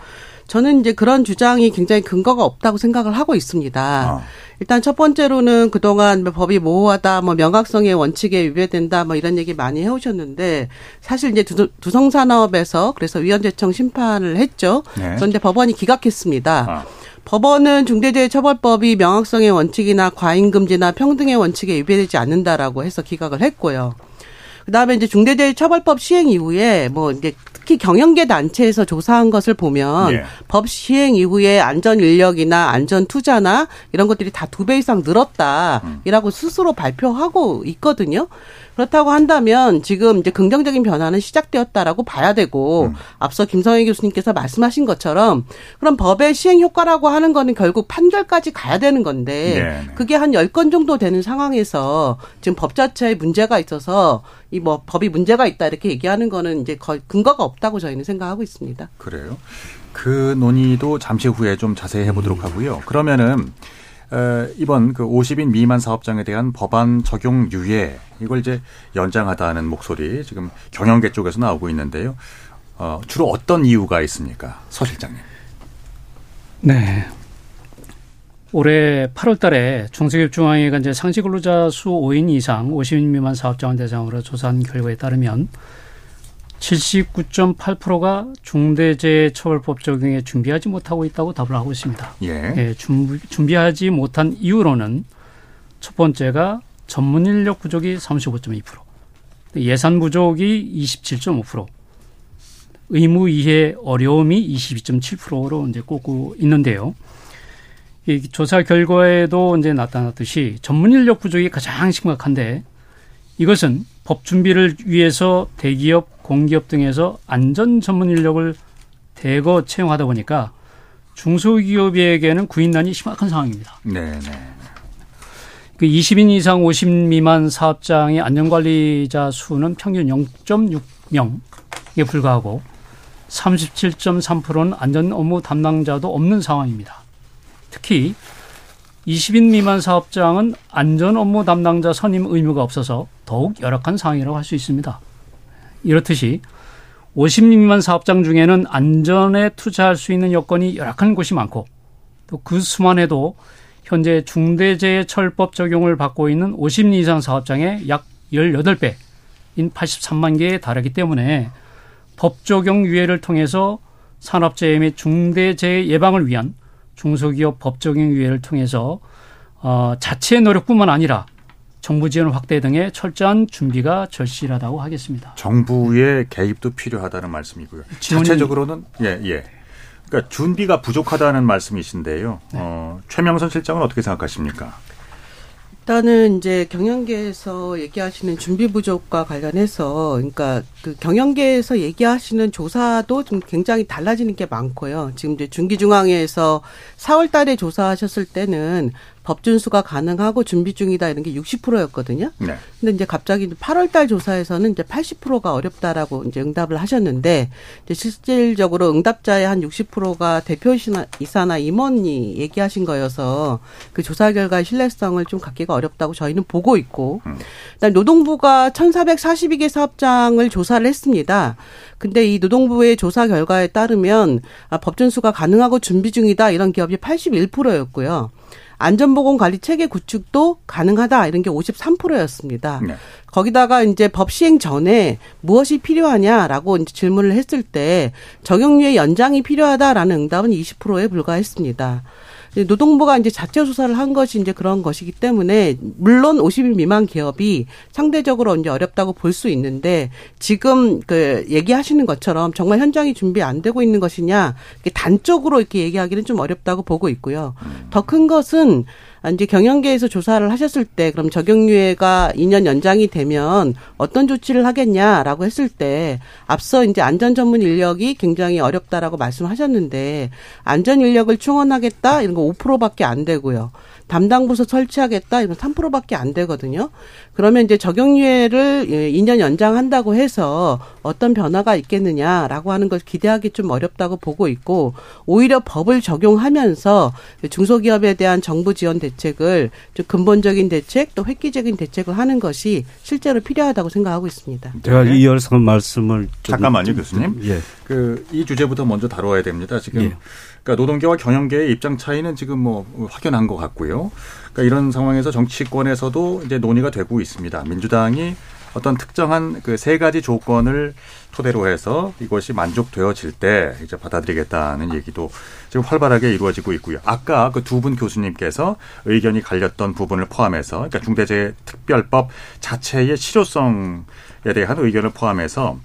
저는 이제 그런 주장이 굉장히 근거가 없다고 생각을 하고 있습니다. 일단 첫 번째로는 그동안 뭐 법이 모호하다, 뭐 명확성의 원칙에 위배된다, 뭐 이런 얘기 많이 해오셨는데 사실 이제 두- 두성산업에서 그래서 위헌재청 심판을 했죠. 네. 그런데 법원이 기각했습니다. 법원은 중대재해처벌법이 명확성의 원칙이나 과잉금지나 평등의 원칙에 위배되지 않는다라고 해서 기각을 했고요. 그다음에 이제 중대재해처벌법 시행 이후에 뭐 이제 특히 경영계 단체에서 조사한 것을 보면 예. 법 시행 이후에 안전 인력이나 안전 투자나 이런 것들이 다 두 배 이상 늘었다이라고 스스로 발표하고 있거든요. 그렇다고 한다면 지금 이제 긍정적인 변화는 시작되었다라고 봐야 되고 앞서 김성애 교수님께서 말씀하신 것처럼 그럼 법의 시행 효과라고 하는 거는 결국 판결까지 가야 되는 건데 네. 그게 한 열 건 정도 되는 상황에서 지금 법 자체에 문제가 있어서 이 뭐 법이 문제가 있다 이렇게 얘기하는 거는 이제 거의 근거가 없다고 저희는 생각하고 있습니다. 그래요. 그 논의도 잠시 후에 좀 자세히 해보도록 하고요. 그러면은 어, 이번 그 50인 미만 사업장에 대한 법안 적용 유예 이걸 이제 연장하다는 목소리 지금 경영계 쪽에서 나오고 있는데요. 어, 주로 어떤 이유가 있습니까, 서 실장님? 네. 올해 8월 달에 중소기업중앙회가 이제 상시 근로자 수 5인 이상 50인 미만 사업장을 대상으로 조사한 결과에 따르면 79.8%가 중대재해처벌법 적용에 준비하지 못하고 있다고 답을 하고 있습니다. 예. 준비, 준비 하지 못한 이유로는 첫 번째가 전문 인력 부족이 35.2%, 예산 부족이 27.5%, 의무 이해 어려움이 22.7%로 이제 꼽고 있는데요. 이 조사 결과에도 이제 나타났듯이 전문 인력 부족이 가장 심각한데 이것은 법 준비를 위해서 대기업, 공기업 등에서 안전 전문 인력을 대거 채용하다 보니까 중소기업에게는 구인난이 심각한 상황입니다. 네, 네. 그 20인 이상 50 미만 사업장의 안전관리자 수는 평균 0.6명에 불과하고 37.3%는 안전 업무 담당자도 없는 상황입니다. 특히 20인 미만 사업장은 안전 업무 담당자 선임 의무가 없어서 더욱 열악한 상황이라고 할 수 있습니다. 이렇듯이 50인 미만 사업장 중에는 안전에 투자할 수 있는 여건이 열악한 곳이 많고 또 그 수만 해도 현재 중대재해처벌법 적용을 받고 있는 50인 이상 사업장의 약 18배인 83만 개에 달하기 때문에 법 적용 유예를 통해서 산업재해 및 중대재해 예방을 위한 중소기업 법 적용 유예를 통해서 어, 자체 노력뿐만 아니라 정부 지원 확대 등의 철저한 준비가 절실하다고 하겠습니다. 정부의 개입도 필요하다는 말씀이고요. 지원이- 자체적으로는 예, 예. 그러니까 준비가 부족하다는 말씀이신데요. 어, 최명선 실장은 어떻게 생각하십니까? 일단은 이제 경영계에서 얘기하시는 준비 부족과 관련해서 그러니까 그 경영계에서 얘기하시는 조사도 좀 굉장히 달라지는 게 많고요. 지금 이제 중기중앙회에서 4월 달에 조사하셨을 때는 법 준수가 가능하고 준비 중이다 이런 게 60%였거든요. 네. 근데 이제 갑자기 8월 달 조사에서는 이제 80%가 어렵다라고 이제 응답을 하셨는데 이제 실질적으로 응답자의 한 60%가 대표이사나 이사나 임원이 얘기하신 거여서 그 조사 결과의 신뢰성을 좀 갖기가 어렵다고 저희는 보고 있고 일단 노동부가 1,442개 사업장을 조사를 했습니다. 근데 이 노동부의 조사 결과에 따르면 아, 법 준수가 가능하고 준비 중이다 이런 기업이 81%였고요. 안전보건 관리 체계 구축도 가능하다 이런 게 53%였습니다. 네. 거기다가 이제 법 시행 전에 무엇이 필요하냐라고 이제 질문을 했을 때 적용유예 연장이 필요하다라는 응답은 20%에 불과했습니다. 노동부가 이제 자체 조사를 한 것이 이제 그런 것이기 때문에 물론 50인 미만 기업이 상대적으로 이제 어렵다고 볼 수 있는데 지금 그 얘기하시는 것처럼 정말 현장이 준비 안 되고 있는 것이냐 단적으로 이렇게 얘기하기는 좀 어렵다고 보고 있고요. 더 큰 것은 이제 경영계에서 조사를 하셨을 때 그럼 적용유예가 2년 연장이 되면 어떤 조치를 하겠냐라고 했을 때 앞서 이제 안전 전문 인력이 굉장히 어렵다라고 말씀하셨는데 안전 인력을 충원하겠다 이런 거 5%밖에 안 되고요. 담당 부서 설치하겠다 이건 3%밖에 안 되거든요. 그러면 이제 적용유예를 2년 연장한다고 해서 어떤 변화가 있겠느냐라고 하는 걸 기대하기 좀 어렵다고 보고 있고 오히려 법을 적용하면서 중소기업에 대한 정부 지원 대책을 좀 근본적인 대책 또 획기적인 대책을 하는 것이 실제로 필요하다고 생각하고 있습니다. 제가 이어서 말씀을 좀 잠깐만요, 교수님. 예. 그 이 주제부터 먼저 다뤄야 됩니다. 지금 예. 그러니까 노동계와 경영계의 입장 차이는 지금 뭐 확연한 것 같고요. 그러니까 이런 상황에서 정치권에서도 이제 논의가 되고 있습니다. 민주당이 어떤 특정한 그 세 가지 조건을 토대로 해서 이것이 만족되어질 때 이제 받아들이겠다는 얘기도 지금 활발하게 이루어지고 있고요. 아까 그 두 분 교수님께서 의견이 갈렸던 부분을 포함해서 그러니까 중대재해특별법 자체의 실효성에 대한 의견을 포함해서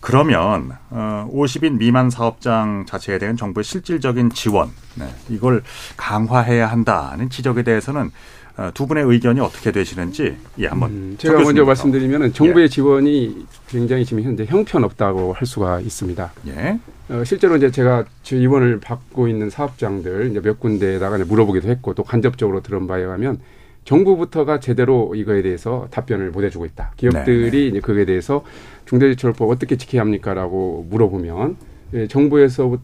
그러면 어 50인 미만 사업장 자체에 대한 정부의 실질적인 지원 네, 이걸 강화해야 한다는 지적에 대해서는 어, 두 분의 의견이 어떻게 되시는지 예 한번 음, 제가 먼저 말씀드리면 정부의 지원이 굉장히 지금 현재 형편없다고 할 수가 있습니다. 예. 어, 실제로 이제 제가 지원을 받고 있는 사업장들 이제 몇 군데에다가 이제 물어보기도 했고 또 간접적으로 들은 바에 의하면 정부부터가 제대로 이거에 대해서 답변을 못 해주고 있다. 기업들이 네, 이제 그거에 대해서 중대재해처벌법 어떻게 지켜야 합니까라고 물어보면 예, 정부에서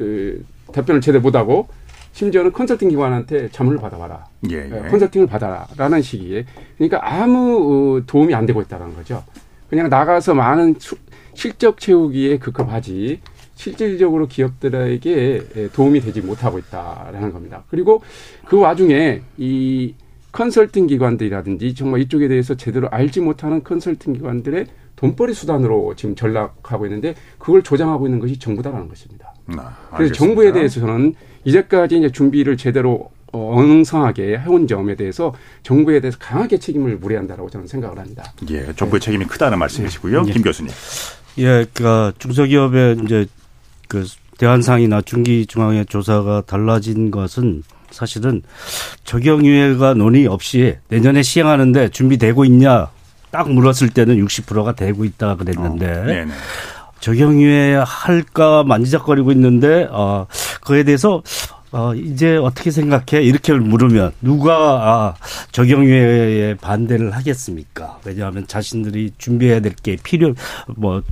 에, 답변을 제대로 못하고 심지어는 컨설팅 기관한테 자문을 받아봐라. 예, 예. 컨설팅을 받아라라는 시기에 그러니까 아무 어, 도움이 안 되고 있다는 거죠. 그냥 나가서 많은 수, 실적 채우기에 급급하지 실질적으로 기업들에게 예, 도움이 되지 못하고 있다라는 겁니다. 그리고 그 와중에 이 컨설팅 기관들이라든지 정말 이쪽에 대해서 제대로 알지 못하는 컨설팅 기관들의 돈벌이 수단으로 지금 전락하고 있는데 그걸 조장하고 있는 것이 정부다라는 것입니다. 아, 그래서 정부에 대해서는 이제까지 이제 준비를 제대로 어, 엉성하게 해온 점에 대해서 정부에 대해서 강하게 책임을 물어야 한다고 저는 생각을 합니다. 예, 정부의 책임이 크다는 말씀이시고요, 예. 김 교수님. 예, 그러니까 중소기업의 이제 그 대한상이나 중기중앙회 조사가 달라진 것은 사실은 적용유예가 논의 없이 내년에 시행하는데 준비되고 있냐 딱 물었을 때는 60%가 되고 있다 그랬는데 어, 네네. 적용유예 할까 만지작거리고 있는데 어 그에 대해서 어 이제 어떻게 생각해 이렇게 물으면 누가 아 적용유예에 반대를 하겠습니까? 왜냐하면 자신들이 준비해야 될 게 필요 뭐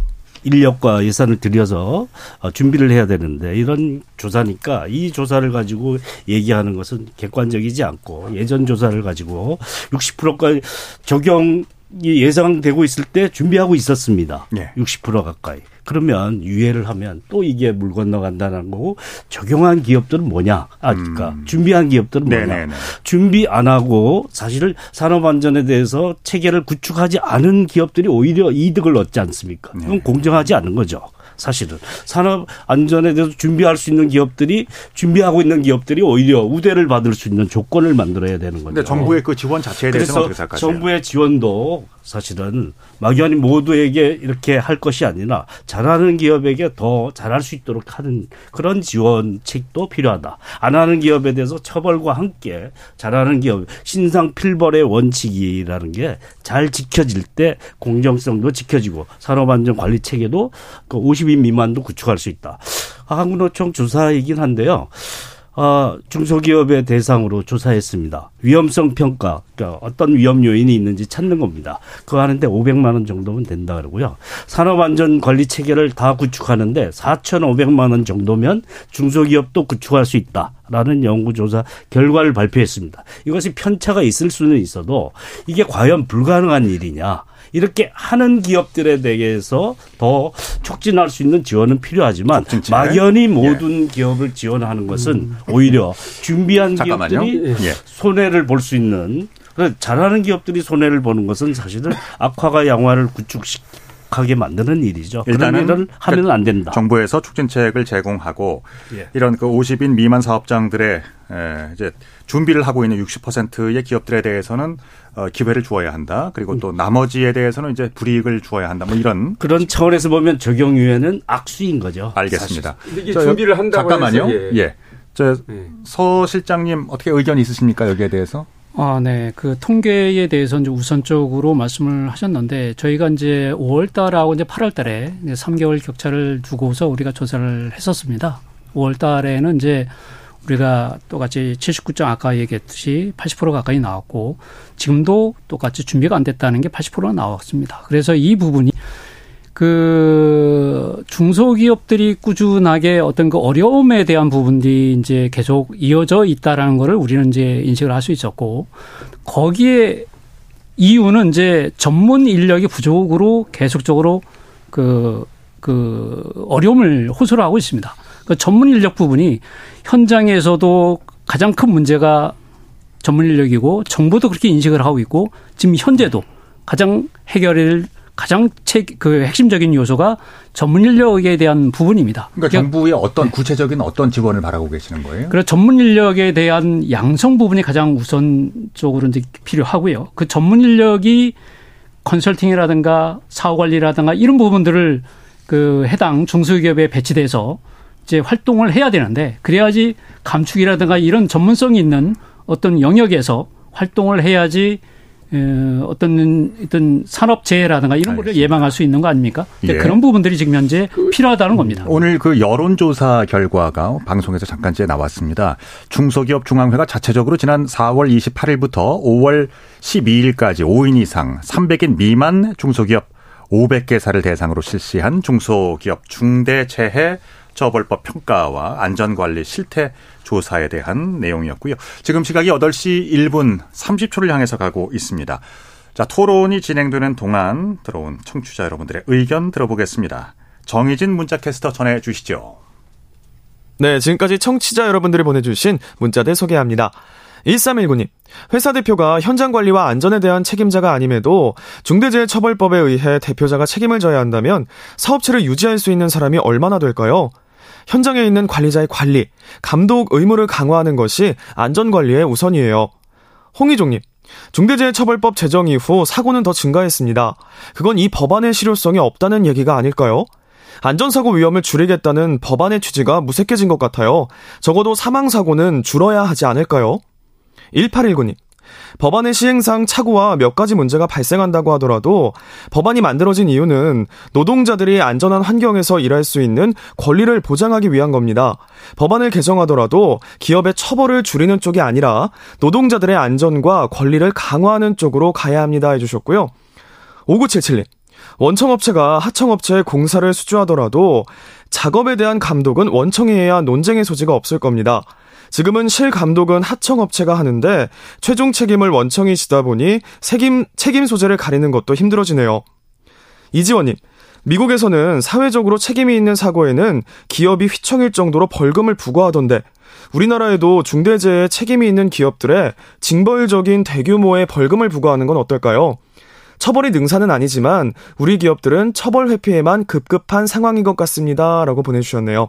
인력과 예산을 들여서 어, 준비를 해야 되는데 이런 조사니까 이 조사를 가지고 얘기하는 것은 객관적이지 않고 예전 조사를 가지고 60%까지 적용이 예상되고 있을 때 준비하고 있었습니다. 예. 60% 가까이. 그러면 유예를 하면 또 이게 물 건너간다는 거고 적용한 기업들은 뭐냐? 아, 그러니까 준비한 기업들은 뭐냐? 음. 네네네. 준비 안 하고 사실은 산업 안전에 대해서 체계를 구축하지 않은 기업들이 오히려 이득을 얻지 않습니까? 네. 그건 공정하지 않은 거죠. 사실은 산업 안전에 대해서 준비할 수 있는 기업들이 준비하고 있는 기업들이 오히려 우대를 받을 수 있는 조건을 만들어야 되는 거죠. 근데 정부의 그 지원 자체에 그래서 어떻게 생각하세요? 정부의 지원도 사실은 막연히 모두에게 이렇게 할 것이 아니라 잘하는 기업에게 더 잘할 수 있도록 하는 그런 지원책도 필요하다. 안 하는 기업에 대해서 처벌과 함께 잘하는 기업 신상 필벌의 원칙이라는 게 잘 지켜질 때 공정성도 지켜지고 산업안전 관리 체계도 그 50인 미만도 구축할 수 있다. 한국노총 조사이긴 한데요. 아, 중소기업의 대상으로 조사했습니다. 위험성 평가, 그러니까 어떤 위험 요인이 있는지 찾는 겁니다. 그거 하는데 500만 원 정도면 된다 그러고요. 산업안전 관리 체계를 다 구축하는데 4,500만 원 정도면 중소기업도 구축할 수 있다 라는 연구조사 결과를 발표했습니다. 이것이 편차가 있을 수는 있어도 이게 과연 불가능한 일이냐? 이렇게 하는 기업들에 대해서 더 촉진할 수 있는 지원은 필요하지만 촉진책. 막연히 모든 기업을 지원하는 것은 오히려 준비한 잠깐만요. 기업들이 예. 손해를 볼 수 있는 그래서 잘하는 기업들이 손해를 보는 것은 사실은 악화가 양화를 구축하게 만드는 일이죠. 그런 일단은 일을 하면 안 된다. 정부에서 촉진책을 제공하고 예. 이런 그 50인 미만 사업장들의 에, 이제 준비를 하고 있는 60%의 기업들에 대해서는 어, 기회를 주어야 한다. 그리고 또 나머지에 대해서는 이제 불이익을 주어야 한다. 뭐 이런 그런 차원에서 보면 적용 유예는 악수인 거죠. 알겠습니다. 이게 저, 준비를 한다고 잠깐만요. 해서, 예. 예. 저서 실장님 어떻게 의견 있으십니까 여기에 대해서? 아, 네. 그 통계에 대해서 이제 우선적으로 말씀을 하셨는데 저희가 이제 5월 달하고 이제 8월 달에 이제 3개월 격차를 두고서 우리가 조사를 했었습니다. 5월 달에는 이제 우리가 똑같이 79점 아까 얘기했듯이 80% 가까이 나왔고 지금도 똑같이 준비가 안 됐다는 게 80%가 나왔습니다. 그래서 이 부분이 그 중소기업들이 꾸준하게 어떤 그 어려움에 대한 부분들이 이제 계속 이어져 있다라는 거를 우리는 이제 인식을 할 수 있었고 거기에 이유는 이제 전문 인력이 부족으로 계속적으로 그, 그 어려움을 호소를 하고 있습니다. 그 전문 인력 부분이 현장에서도 가장 큰 문제가 전문 인력이고 정부도 그렇게 인식을 하고 있고 지금 현재도 가장 해결을 가장 책, 그 핵심적인 요소가 전문 인력에 대한 부분입니다. 그러니까 정부의 어떤 구체적인 어떤 지원을 바라고 계시는 거예요? 그래서 전문 인력에 대한 양성 부분이 가장 우선적으로 이제 필요하고요. 그 전문 인력이 컨설팅이라든가 사후 관리라든가 이런 부분들을 그 해당 중소기업에 배치돼서 이제 활동을 해야 되는데 그래야지 감축이라든가 이런 전문성이 있는 어떤 영역에서 활동을 해야지 어떤 어떤 산업 재해라든가 이런 거를 예방할 수 있는 거 아닙니까? 예. 그런 부분들이 지금 현재 필요하다는 겁니다. 오늘 그 여론조사 결과가 방송에서 잠깐째 나왔습니다. 중소기업 중앙회가 자체적으로 지난 4월 28일부터 5월 12일까지 5인 이상 300인 미만 중소기업 500개사를 대상으로 실시한 중소기업 중대재해 처벌법 평가와 안전관리 실태 조사에 대한 내용이었고요. 지금 시각이 8시 1분 30초를 향해서 가고 있습니다. 자, 토론이 진행되는 동안 들어온 청취자 여러분들의 의견 들어보겠습니다. 정희진 문자캐스터 전해 주시죠. 네, 지금까지 청취자 여러분들이 보내주신 문자들 소개합니다. 1319님, 회사 대표가 현장 관리와 안전에 대한 책임자가 아님에도 중대재해처벌법에 의해 대표자가 책임을 져야 한다면 사업체를 유지할 수 있는 사람이 얼마나 될까요? 현장에 있는 관리자의 관리, 감독 의무를 강화하는 것이 안전관리의 우선이에요. 홍희종님, 중대재해처벌법 제정 이후 사고는 더 증가했습니다. 그건 이 법안의 실효성이 없다는 얘기가 아닐까요? 안전사고 위험을 줄이겠다는 법안의 취지가 무색해진 것 같아요. 적어도 사망사고는 줄어야 하지 않을까요? 1819님. 법안의 시행상 착오와 몇 가지 문제가 발생한다고 하더라도 법안이 만들어진 이유는 노동자들이 안전한 환경에서 일할 수 있는 권리를 보장하기 위한 겁니다. 법안을 개정하더라도 기업의 처벌을 줄이는 쪽이 아니라 노동자들의 안전과 권리를 강화하는 쪽으로 가야 합니다 해주셨고요. 5977님. 원청업체가 하청업체에 공사를 수주하더라도 작업에 대한 감독은 원청이 해야 논쟁의 소지가 없을 겁니다. 지금은 실 감독은 하청업체가 하는데 최종 책임을 원청이 지다 보니 책임, 책임 소재를 가리는 것도 힘들어지네요. 이지원님, 미국에서는 사회적으로 책임이 있는 사고에는 기업이 휘청일 정도로 벌금을 부과하던데 우리나라에도 중대재해 책임이 있는 기업들의 징벌적인 대규모의 벌금을 부과하는 건 어떨까요? 처벌이 능사는 아니지만 우리 기업들은 처벌 회피에만 급급한 상황인 것 같습니다. 라고 보내주셨네요.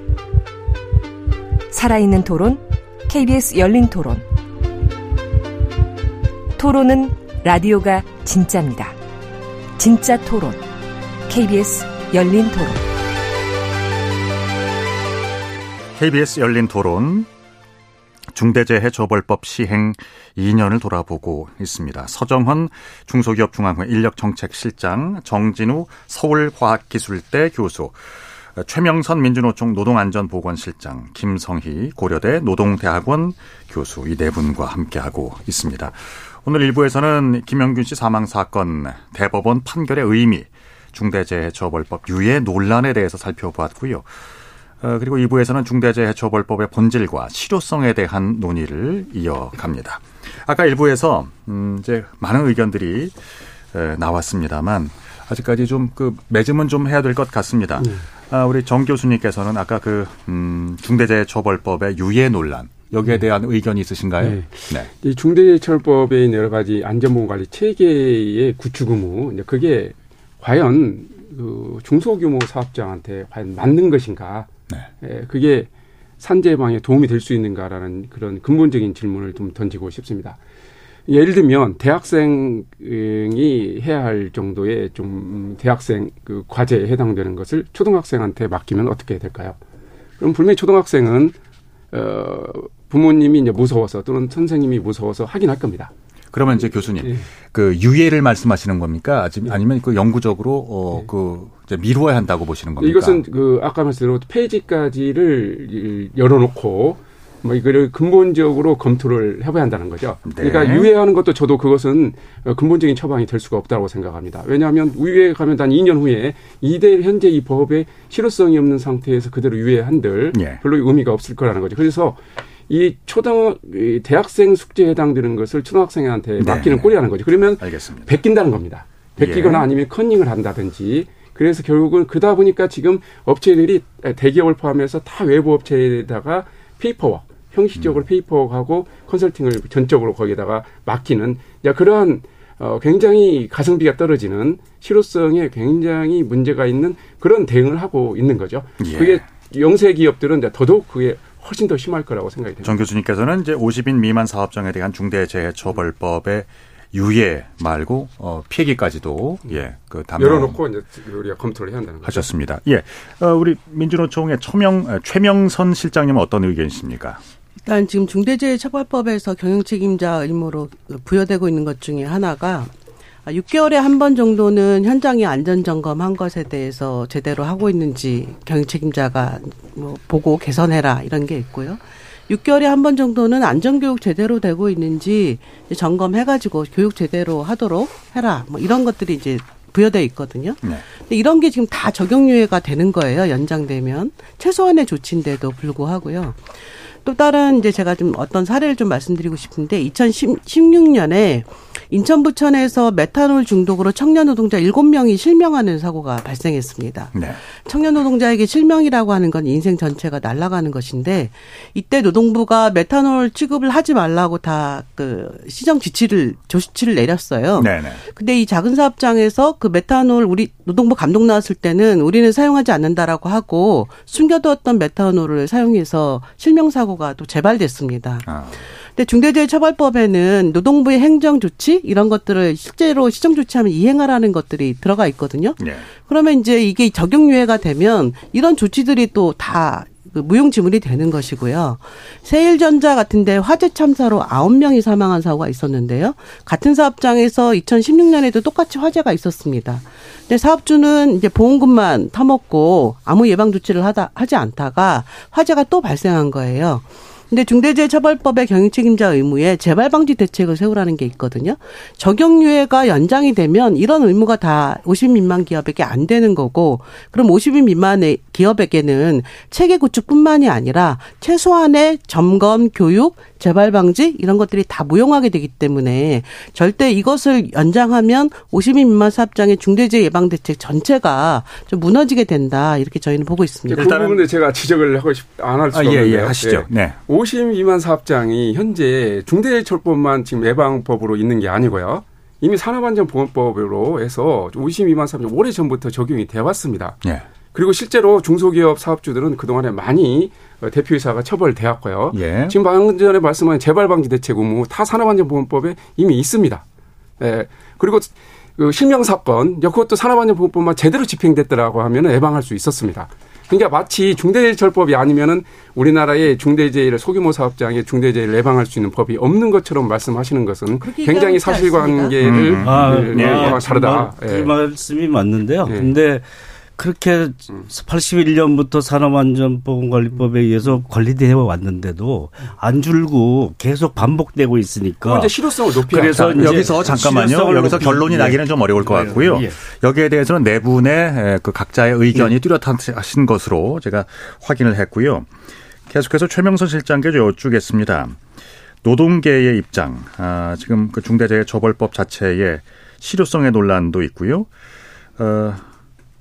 살아있는 토론, KBS 열린 토론. 토론은 라디오가 진짜입니다. 진짜 토론, KBS 열린 토론. KBS 열린 토론 중대재해처벌법 시행 2년을 돌아보고 있습니다. 서정헌 중소기업 중앙회 인력정책실장, 정진우 서울과학기술대 교수, 최명선 민주노총 노동안전보건실장, 김성희 고려대 노동대학원 교수 이 네 분과 함께하고 있습니다. 오늘 일부에서는 김영균 씨 사망 사건 대법원 판결의 의미, 중대재해처벌법 유예 논란에 대해서 살펴보았고요. 어, 그리고 2부에서는 중대재해처벌법의 본질과 실효성에 대한 논의를 이어갑니다. 아까 1부에서 음, 이제 많은 의견들이 에, 나왔습니다만 아직까지 좀 그 매짐은 좀 해야 될 것 같습니다. 네. 아, 우리 정 교수님께서는 아까 그 음, 중대재해처벌법의 유예 논란 여기에 대한 의견이 있으신가요? 네. 네. 이 중대재해처벌법의 여러 가지 안전보건관리 체계의 구축 의무 그게 과연 그 중소규모 사업장한테 과연 맞는 것인가? 네. 예, 그게 산재 예방에 도움이 될 수 있는가라는 그런 근본적인 질문을 좀 던지고 싶습니다. 예를 들면 대학생이 해야 할 정도의 좀 대학생 그 과제에 해당되는 것을 초등학생한테 맡기면 어떻게 될까요? 그럼 분명히 초등학생은 어 부모님이 이제 무서워서 또는 선생님이 무서워서 하긴 할 겁니다. 그러면 이제 교수님 예. 그 유예를 말씀하시는 겁니까? 아니면 아니면 그 영구적으로 어그 이제 미루어야 한다고 보시는 겁니까? 이것은 그 아까 말씀대로 폐지까지를 열어놓고 뭐 이거를 근본적으로 검토를 해봐야 한다는 거죠. 네. 그러니까 유예하는 것도 저도 그것은 근본적인 처방이 될 수가 없다고 생각합니다. 왜냐하면 유예 가면 단 2년 후에 이대 현재 이 법에 실효성이 없는 상태에서 그대로 유예한들 예. 별로 의미가 없을 거라는 거죠. 그래서 이 초등 이 대학생 숙제에 해당되는 것을 초등학생한테 네. 맡기는 꼴이라는 거죠. 그러면 알겠습니다. 베낀다는 겁니다. 베끼거나 예. 아니면 컨닝을 한다든지 그래서 결국은 그러다 보니까 지금 업체들이 대기업을 포함해서 다 외부 업체에다가 paperwork 음. 형식적으로 paperwork하고 컨설팅을 전적으로 거기에다가 맡기는 야 그러한 어, 굉장히 가성비가 떨어지는 실효성에 굉장히 문제가 있는 그런 대응을 하고 있는 거죠. 예. 그게 영세 기업들은 이제 더더욱 그게 훨씬 더 심할 거라고 생각이 됩니다. 정 교수님께서는 이제 50인 미만 사업장에 대한 중대재해처벌법의 유예 말고 어 폐기까지도 예그 담당 열어놓고 이제 우리가 검토를 해야 한다는 거죠. 하셨습니다. 예, 어, 우리 민주노총의 초명 어, 최명선 실장님은 어떤 의견이십니까? 일단 지금 중대재해처벌법에서 경영책임자 의무로 부여되고 있는 것 중에 하나가 6개월에 한 번 정도는 현장에 안전 점검한 것에 대해서 제대로 하고 있는지 경영 책임자가 뭐 보고 개선해라 이런 게 있고요. 6개월에 한 번 정도는 안전 교육 제대로 되고 있는지 점검해 가지고 교육 제대로 하도록 해라. 뭐 이런 것들이 이제 부여돼 있거든요. 네. 근데 이런 게 지금 다 적용유예가 되는 거예요. 연장되면 최소한의 조치인데도 불구하고요. 또 다른 이제 제가 좀 어떤 사례를 좀 말씀드리고 싶은데 2016년에 인천 부천에서 메탄올 중독으로 청년 노동자 7명이 실명하는 사고가 발생했습니다. 네. 청년 노동자에게 실명이라고 하는 건 인생 전체가 날아가는 것인데 이때 노동부가 메탄올 취급을 하지 말라고 다 그 시정 지치를 조치를 내렸어요. 네 네. 근데 이 작은 사업장에서 그 메탄올 우리 노동부 감독 나왔을 때는 우리는 사용하지 않는다라고 하고 숨겨두었던 메탄올을 사용해서 실명 사고가 또 재발됐습니다. 아. 근데 중대재해처벌법에는 노동부의 행정 조치 이런 것들을 실제로 시정 조치하면 이행하라는 것들이 들어가 있거든요. 네. 그러면 이제 이게 적용 유예가 되면 이런 조치들이 또다그 무용지물이 되는 것이고요. 세일전자 같은데 화재 참사로 9명이 사망한 사고가 있었는데요. 같은 사업장에서 2016년에도 똑같이 화재가 있었습니다. 근데 사업주는 이제 보험금만 타먹고 아무 예방 조치를 하다 하지 않다가 화재가 또 발생한 거예요. 근데 중대재해처벌법의 경영책임자 의무에 재발방지 대책을 세우라는 게 있거든요. 적용유예가 연장이 되면 이런 의무가 다 50인 미만 기업에게 안 되는 거고 그럼 50인 미만의 기업에게는 체계 구축뿐만이 아니라 최소한의 점검, 교육, 재발 방지 이런 것들이 다 무용하게 되기 때문에 절대 이것을 연장하면 50인 미만 사업장의 중대재해 예방 대책 전체가 좀 무너지게 된다 이렇게 저희는 보고 있습니다. 그 부분에 제가 지적을 하고 싶, 안할 수가 아, 예, 예, 없는데요. 하시죠. 네. 50 미만 사업장이 현재 중대재해처벌법만 지금 예방법으로 있는 게 아니고요. 이미 산업안전보건법으로 해서 50 미만 사업장 오래 전부터 적용이 되어 왔습니다. 예. 그리고 실제로 중소기업 사업주들은 그동안에 많이 대표이사가 처벌되었고요. 예. 지금 방금 전에 말씀한 재발방지 대책 의무 타 산업안전보건법에 이미 있습니다. 예. 그리고 그 실명 사건, 그것도 산업안전보건법만 제대로 집행됐더라고 하면 예방할 수 있었습니다. 그러니까 마치 중대재해처벌법이 아니면은 우리나라의 중대재해를 소규모 사업장의 중대재해를 예방할 수 있는 법이 없는 것처럼 말씀하시는 것은 굉장히 사실관계를 음. 아, 음, 네. 어, 다르다. 그 예. 말씀이 맞는데요. 예. 근데 그렇게 81년부터 산업안전보건관리법에 의해서 관리되어 왔는데도 안 줄고 계속 반복되고 있으니까 이제 실효성을 높여야 그래서 여기서 잠깐만요. 여기서 높이- 결론이 예. 나기는 좀 어려울 것 예. 같고요. 예. 여기에 대해서는 네 분의 그 각자의 의견이 뚜렷하신 것으로 제가 확인을 했고요. 계속해서 최명선 실장께 좀 여쭙겠습니다. 노동계의 입장, 아, 지금 그 중대재해처벌법 자체의 실효성의 논란도 있고요. 어,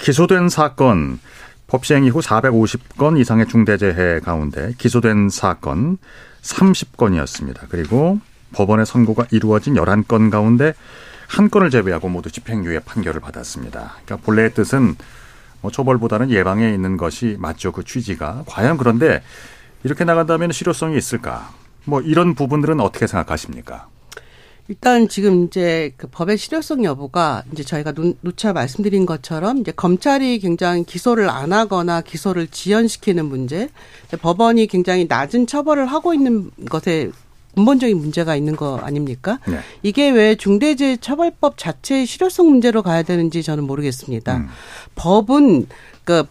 기소된 사건 법 시행 이후 450건 이상의 중대재해 가운데 기소된 사건 30건이었습니다. 그리고 법원의 선고가 이루어진 11건 가운데 한 건을 제외하고 모두 집행유예 판결을 받았습니다. 그러니까 본래의 뜻은 뭐 처벌보다는 예방에 있는 것이 맞죠. 그 취지가. 과연 그런데 이렇게 나간다면 실효성이 있을까? 뭐 이런 부분들은 어떻게 생각하십니까? 일단 지금 이제 그 법의 실효성 여부가 이제 저희가 누, 누차 말씀드린 것처럼 이제 검찰이 굉장히 기소를 안 하거나 기소를 지연시키는 문제, 법원이 굉장히 낮은 처벌을 하고 있는 것에 근본적인 문제가 있는 거 아닙니까? 네. 이게 왜 중대재해처벌법 자체의 실효성 문제로 가야 되는지 저는 모르겠습니다. 음. 법은 그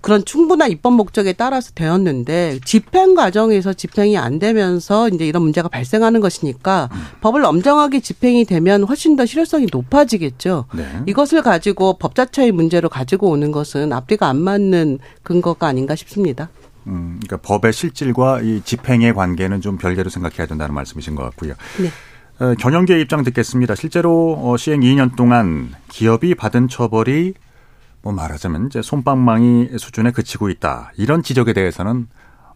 그런 충분한 입법 목적에 따라서 되었는데 집행 과정에서 집행이 안 되면서 이제 이런 문제가 발생하는 것이니까 음. 법을 엄정하게 집행이 되면 훨씬 더 실효성이 높아지겠죠. 네. 이것을 가지고 법 자체의 문제로 가지고 오는 것은 앞뒤가 안 맞는 근거가 아닌가 싶습니다. 음, 그러니까 법의 실질과 이 집행의 관계는 좀 별개로 생각해야 된다는 말씀이신 것 같고요. 네. 어, 경영계의 입장 듣겠습니다. 실제로 어, 시행 2년 동안 기업이 받은 처벌이 뭐 말하자면 이제 솜방망이 수준에 그치고 있다. 이런 지적에 대해서는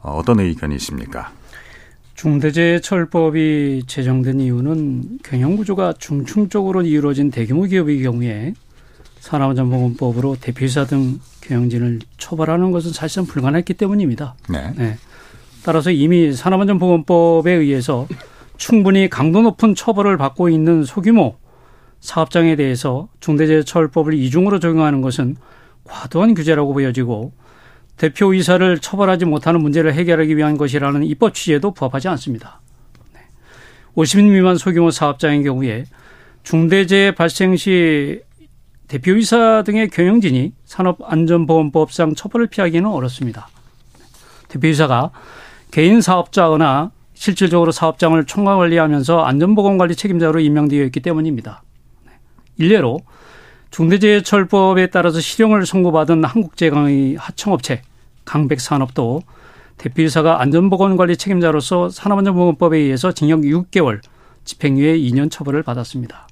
어, 어떤 의견이십니까? 중대재해처벌법이 제정된 이유는 경영 구조가 중충적으로 이루어진 대규모 기업의 경우에 산업안전보건법으로 대표이사 등 경영진을 처벌하는 것은 사실상 불가능했기 때문입니다. 네. 따라서 이미 산업안전보건법에 의해서 충분히 강도 높은 처벌을 받고 있는 소규모 사업장에 대해서 중대재해처벌법을 이중으로 적용하는 것은 과도한 규제라고 보여지고 대표이사를 처벌하지 못하는 문제를 해결하기 위한 것이라는 입법 취지에도 부합하지 않습니다. 50인 미만 소규모 사업장의 경우에 중대재해 발생 시 대표이사 등의 경영진이 산업안전보건법상 처벌을 피하기는 어렵습니다. 대표이사가 개인 사업자거나 실질적으로 사업장을 총괄관리하면서 안전보건관리 책임자로 임명되어 있기 때문입니다. 일례로 중대재해처벌법에 따라서 실형을 선고받은 한국제강의 하청업체 강백산업도 대표이사가 안전보건관리 책임자로서 산업안전보건법에 의해서 징역 6개월, 집행유예 2년 처벌을 받았습니다.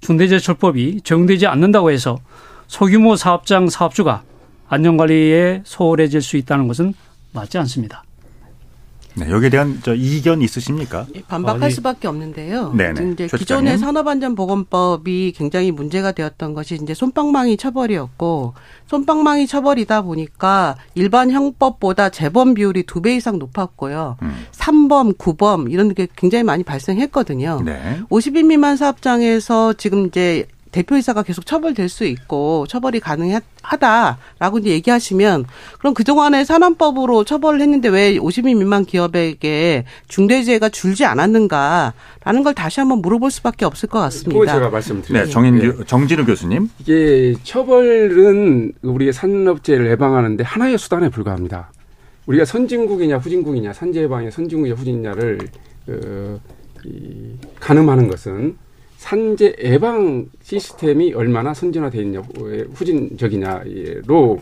중대재해처벌법이 적용되지 않는다고 해서 소규모 사업장 사업주가 안전관리에 소홀해질 수 있다는 것은 맞지 않습니다. 네, 여기에 대한 저 이견 있으십니까? 반박할 아니, 수밖에 없는데요. 네네. 이제 최 기존의 시장님. 산업안전보건법이 굉장히 문제가 되었던 것이 이제 솜방망이 처벌이었고 솜방망이 처벌이다 보니까 일반 형법보다 재범 비율이 두 배 이상 높았고요. 음. 삼 3범, 9범 이런 게 굉장히 많이 발생했거든요. 네. 50인 미만 사업장에서 지금 이제 대표이사가 계속 처벌될 수 있고 처벌이 가능하다라고 이제 얘기하시면 그럼 그동안에 산업법으로 처벌을 했는데 왜 50인 미만 기업에게 중대재해가 줄지 않았는가라는 걸 다시 한번 물어볼 수밖에 없을 것 같습니다. 제가 말씀드릴게요. 네, 정인규, 정진우 교수님. 이게 처벌은 우리의 산업재해를 예방하는데 하나의 수단에 불과합니다. 우리가 선진국이냐 후진국이냐 산재 예방의 선진국이냐 후진이냐를 어, 이, 가늠하는 것은 산재 예방 시스템이 얼마나 선진화되어 있냐 후진적이냐로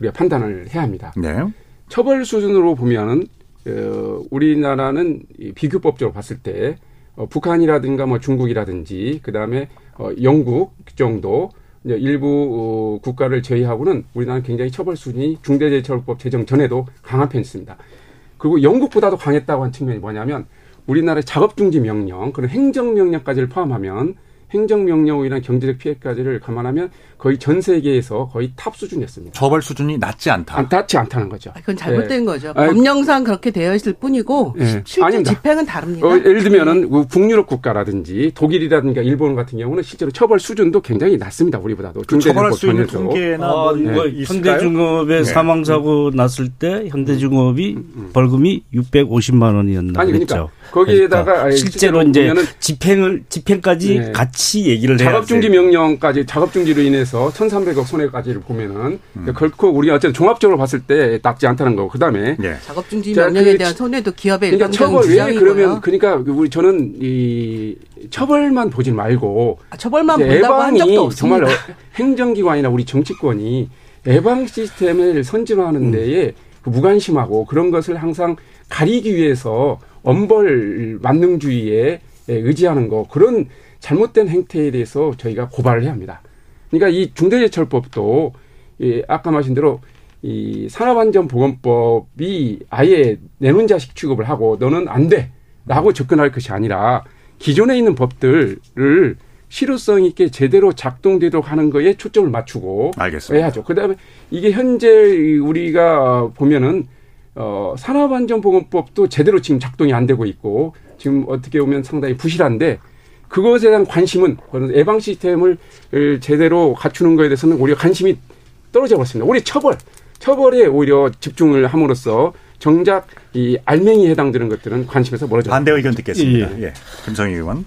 우리가 판단을 해야 합니다. 네. 처벌 수준으로 보면은 어, 우리나라는 이 비교법적으로 봤을 때 어, 북한이라든가 뭐 중국이라든지 그 다음에 어, 영국 정도 일부 어, 국가를 제외하고는 우리나라는 굉장히 처벌 수준이 중대재해처벌법 제정 전에도 강한 편이었습니다. 그리고 영국보다도 강했다고 한 측면이 뭐냐면 우리나라의 작업중지 명령, 그런 행정명령까지를 포함하면 행정명령으로 인한 경제적 피해까지를 감안하면 거의 전 세계에서 거의 top 수준이었습니다. 처벌 수준이 낮지 않다. 낮지 않다는 거죠. 그건 잘못된 예. 거죠. 법령상 그렇게 되어 있을 뿐이고 예. 실제 아닙니다. 집행은 다릅니다. 어, 예를 들면은 그 북유럽 국가라든지 독일이라든가 일본 같은 경우는 실제로 처벌 수준도 굉장히 낮습니다. 우리보다도. 그 처벌할 수 있는. 통계나 아, 뭐 있을까요? 현대중공업의 네. 사망 사고 났을 때 현대중업이 벌금이 650만 원이었나 아니, 그랬죠. 그러니까 거기에다가 그러니까 아니, 실제로 실제로 이제 집행을 집행까지 네. 같이 얘기를 해야 작업중지. 명령까지 작업중지로 인해서 1,300억 손해까지를 보면은 음. 결코 우리가 어쨌든 종합적으로 봤을 때 낮지 않다는 거고 그다음에 작업 중지 자, 명령에 그 대한 손해도 기업의 그러니까 처벌 왜. 그러면 그러니까 우리 저는 이 처벌만 보지 말고 아, 처벌만 본다고 한 적도 없습니다. 정말 어, 행정기관이나 우리 정치권이 예방 시스템을 선진화하는 음. 데에 그 무관심하고 그런 것을 항상 가리기 위해서 엄벌 만능주의에 의지하는 거 그런 잘못된 행태에 대해서 저희가 고발을 해야 합니다. 그러니까 이 중대재해처벌법도 이 아까 말씀 대로 이 산업안전보건법이 아예 내놓은 자식 취급을 하고 너는 안 돼라고 접근할 것이 아니라 기존에 있는 법들을 실효성 있게 제대로 작동되도록 하는 거에 초점을 맞추고 알겠습니다. 해야죠. 그다음에 이게 현재 우리가 보면은 어, 산업안전보건법도 제대로 지금 작동이 안 되고 있고 지금 어떻게 보면 상당히 부실한데 그것에 대한 관심은 예방 시스템을 제대로 갖추는 것에 대해서는 오히려 관심이 떨어져 버렸습니다. 오히려 처벌, 처벌에 오히려 집중을 함으로써 정작 이 알맹이에 해당되는 것들은 관심에서 멀어져. 반대 의견 듣겠습니다. 예. 예. 김성희 의원.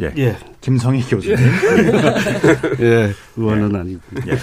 예. 예. 김성희 교수님. 예. 의원은 아니고. 예.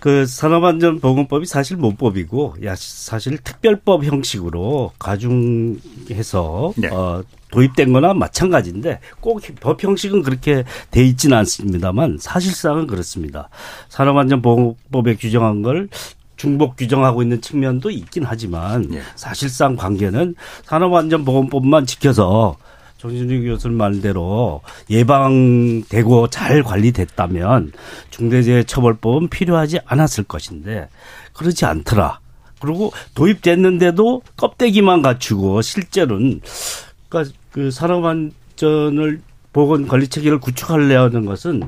그 산업안전보건법이 사실 모법이고, 야, 사실 특별법 형식으로 가중해서, 네. 어, 도입된 거나 마찬가지인데 꼭 법 형식은 그렇게 돼 있지는 않습니다만 사실상은 그렇습니다. 산업안전보건법에 규정한 걸 중복 규정하고 있는 측면도 있긴 하지만 예. 사실상 관계는 산업안전보건법만 지켜서 정진주 교수 말대로 예방되고 잘 관리됐다면 중대재해처벌법은 필요하지 않았을 것인데 그렇지 않더라. 그리고 도입됐는데도 껍데기만 갖추고 실제로는 그러니까 그 산업 안전을 보건 관리 체계를 구축하려는 것은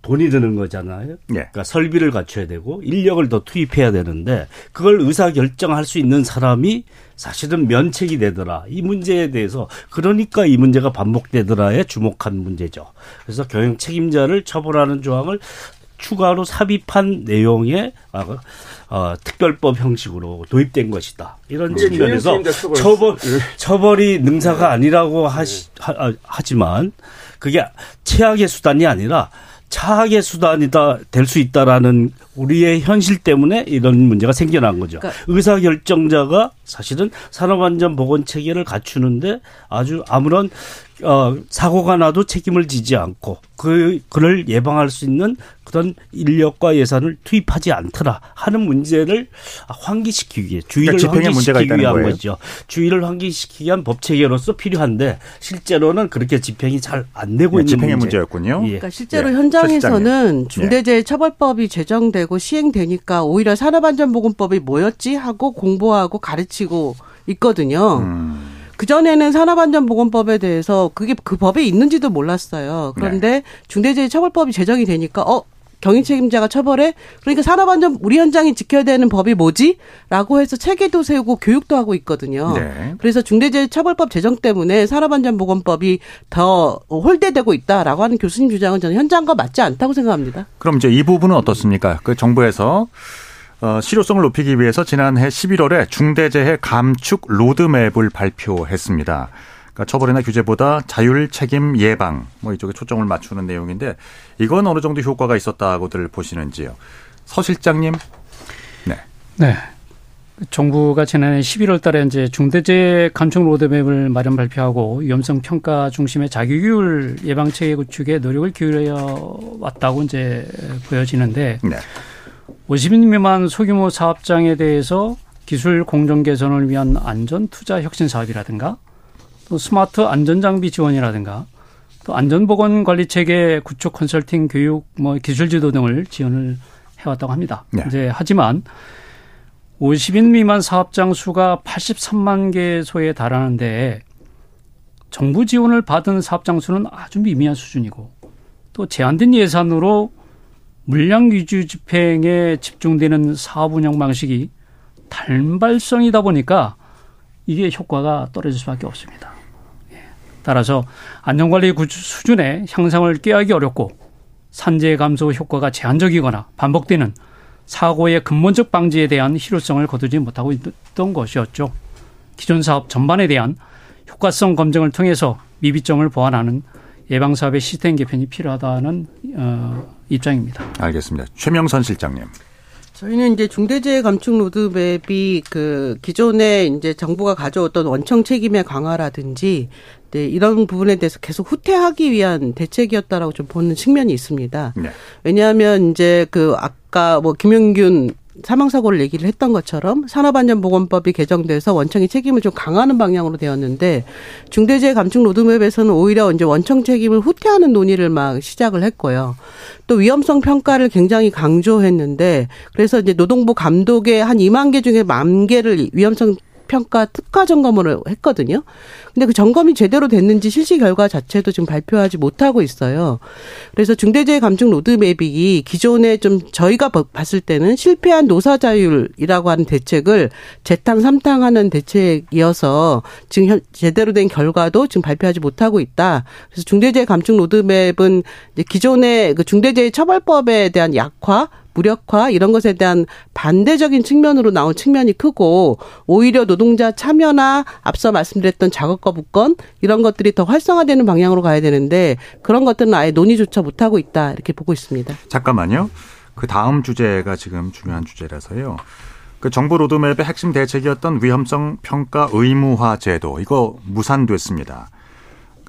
돈이 드는 거잖아요. 예. 그러니까 설비를 갖춰야 되고 인력을 더 투입해야 되는데 그걸 의사 결정할 수 있는 사람이 사실은 면책이 되더라. 이 문제에 대해서 그러니까 이 문제가 반복되더라에 주목한 문제죠. 그래서 경영 책임자를 처벌하는 조항을 추가로 삽입한 내용의 아, 어, 특별법 형식으로 도입된 것이다. 이런 네, 측면에서 처벌 예. 처벌이 능사가 아니라고 하시, 하, 아, 하지만 그게 최악의 수단이 아니라 차악의 수단이다 될 수 있다라는 우리의 현실 때문에 이런 문제가 생겨난 거죠. 그러니까 의사 결정자가 사실은 산업안전 보건 체계를 갖추는데 아주 아무런 어, 사고가 나도 책임을 지지 않고 그 그를 예방할 수 있는 그런 인력과 예산을 투입하지 않더라 하는 문제를 환기시키기 위해 주의를 그러니까 환기시키기 위한 거예요. 거죠. 주의를 환기시키기 위한 법 체계로서 필요한데 실제로는 그렇게 집행이 잘 안 되고 네, 있는 집행의 문제. 문제였군요. 예. 그러니까 실제로 예. 현장에서는 예. 중대재해처벌법이 제정되고 시행되니까 오히려 산업안전보건법이 뭐였지 하고 공부하고 가르치고 있거든요. 음. 그전에는 산업안전보건법에 대해서 그게 그 법에 있는지도 몰랐어요. 그런데 네. 중대재해처벌법이 제정이 되니까 어 경영 책임자가 처벌해? 그러니까 산업안전 우리 현장이 지켜야 되는 법이 뭐지? 라고 해서 체계도 세우고 교육도 하고 있거든요. 네. 그래서 중대재해처벌법 제정 때문에 산업안전보건법이 더 홀대되고 있다라고 하는 교수님 주장은 저는 현장과 맞지 않다고 생각합니다. 그럼 이제 이 부분은 어떻습니까? 그 정부에서 어, 실효성을 높이기 위해서 지난해 11월에 중대재해 감축 로드맵을 발표했습니다. 그러니까 처벌이나 규제보다 자율 책임 예방 뭐 이쪽에 초점을 맞추는 내용인데 이건 어느 정도 효과가 있었다고들 보시는지요. 서 실장님. 네. 네. 정부가 지난해 11월 달에 이제 중대재해 감축 로드맵을 마련 발표하고 위험성 평가 중심의 자기규율 예방 체계 구축에 노력을 기울여 왔다고 이제 보여지는데 네. 50인 미만 소규모 사업장에 대해서 기술 공정 개선을 위한 안전 투자 혁신 사업이라든가 또 스마트 안전 장비 지원이라든가 또 안전보건 관리 체계 구축 컨설팅 교육 뭐 기술 지도 등을 지원을 해왔다고 합니다. 네. 이제 하지만 50인 미만 사업장 수가 83만 개소에 달하는데 정부 지원을 받은 사업장 수는 아주 미미한 수준이고 또 제한된 예산으로 물량 위주 집행에 집중되는 사업 운영 방식이 단발성이다 보니까 이게 효과가 떨어질 수밖에 없습니다. 예. 따라서 안전관리 수준의 향상을 꾀하기 어렵고 산재 감소 효과가 제한적이거나 반복되는 사고의 근본적 방지에 대한 실효성을 거두지 못하고 있던 것이었죠. 기존 사업 전반에 대한 효과성 검증을 통해서 미비점을 보완하는 예방 사업의 시스템 개편이 필요하다는 어, 입장입니다. 알겠습니다. 최명선 실장님. 저희는 이제 중대재해 감축 로드맵이 그 기존에 이제 정부가 가져왔던 원청 책임의 강화라든지 네, 이런 부분에 대해서 계속 후퇴하기 위한 대책이었다라고 좀 보는 측면이 있습니다. 네. 왜냐하면 이제 그 아까 뭐 김영균 사망사고를 얘기를 했던 것처럼 산업안전보건법이 개정돼서 원청의 책임을 좀 강화하는 방향으로 되었는데 중대재해 감축 로드맵에서는 오히려 이제 원청 책임을 후퇴하는 논의를 막 시작을 했고요. 또 위험성 평가를 굉장히 강조했는데 그래서 이제 노동부 감독의 한 2만 개 중에 만 개를 위험성 평가 특가 점검을 했거든요. 근데 그 점검이 제대로 됐는지 실시 결과 자체도 지금 발표하지 못하고 있어요. 그래서 중대재해 감축 로드맵이 기존에 좀 저희가 봤을 때는 실패한 노사 자율이라고 하는 대책을 재탕 삼탕하는 대책이어서 지금 제대로 된 결과도 지금 발표하지 못하고 있다. 그래서 중대재해 감축 로드맵은 기존의 그 중대재해 처벌법에 대한 약화 무력화 이런 것에 대한 반대적인 측면으로 나온 측면이 크고 오히려 노동자 참여나 앞서 말씀드렸던 작업 거부권 이런 것들이 더 활성화되는 방향으로 가야 되는데 그런 것들은 아예 논의조차 못하고 있다 이렇게 보고 있습니다. 잠깐만요. 그 다음 주제가 지금 중요한 주제라서요. 그 정부 로드맵의 핵심 대책이었던 위험성 평가 의무화 제도 이거 무산됐습니다.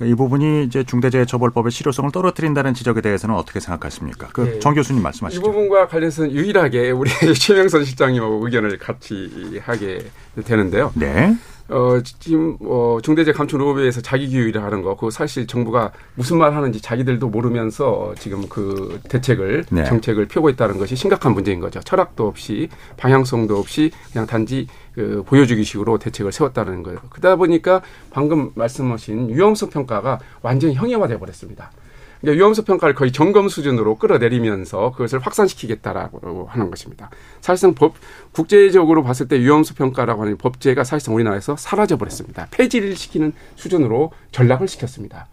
이 부분이 이제 중대재해처벌법의 실효성을 떨어뜨린다는 지적에 대해서는 어떻게 생각하십니까? 그정 네. 교수님 말씀하시죠. 이 부분과 관련해서 유일하게 우리 최명선 실장님하고 의견을 같이 하게 되는데요. 네. 어, 지금, 어, 중대재해 감축 로비에서 자기 규율을 하는 거, 그 사실 정부가 무슨 말 하는지 자기들도 모르면서 지금 그 대책을, 네. 정책을 펴고 있다는 것이 심각한 문제인 거죠. 철학도 없이, 방향성도 없이 그냥 단지 그 보여주기 식으로 대책을 세웠다는 거예요. 그러다 보니까 방금 말씀하신 위험성 평가가 완전히 형해화돼 버렸습니다. 그러니까 위험성 평가를 거의 점검 수준으로 끌어내리면서 그것을 확산시키겠다라고 하는 것입니다. 사실상 법 국제적으로 봤을 때 위험성 평가라고 하는 법제가 사실상 우리나라에서 사라져 버렸습니다. 폐지를 시키는 수준으로 전락을 시켰습니다.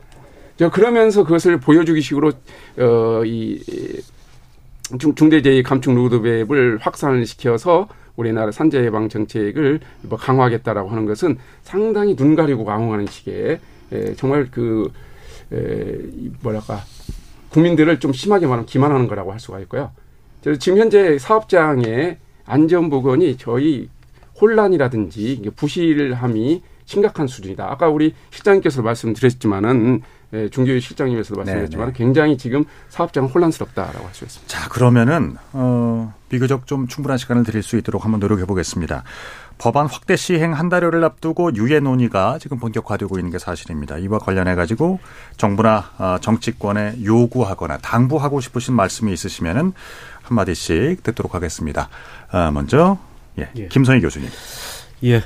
그러면서 그것을 보여주기식으로 어이 중대재해 감축 로드맵을 확산을 시켜서 우리나라 산재 예방 정책을 뭐 강화하겠다라고 하는 것은 상당히 눈 가리고 강호하는 식의 정말 그 에, 뭐랄까 국민들을 좀 심하게 말하면 기만하는 거라고 할 수가 있고요. 지금 현재 사업장의 안전 보건이 저희 혼란이라든지 부실함이 심각한 수준이다. 아까 우리 실장님께서 말씀드렸지만은 예, 실장님께서도 말씀하셨지만 네, 네. 굉장히 지금 사업장은 혼란스럽다라고 할 수 있습니다. 자 그러면은 어, 비교적 좀 충분한 시간을 드릴 수 있도록 한번 노력해 보겠습니다. 법안 확대 시행 한 달여를 앞두고 유예 논의가 지금 본격화되고 있는 게 사실입니다. 이와 관련해 가지고 정부나 어, 정치권에 요구하거나 당부하고 싶으신 말씀이 있으시면은 한 마디씩 듣도록 하겠습니다. 어, 먼저 예, 예. 김성희 교수님. 예.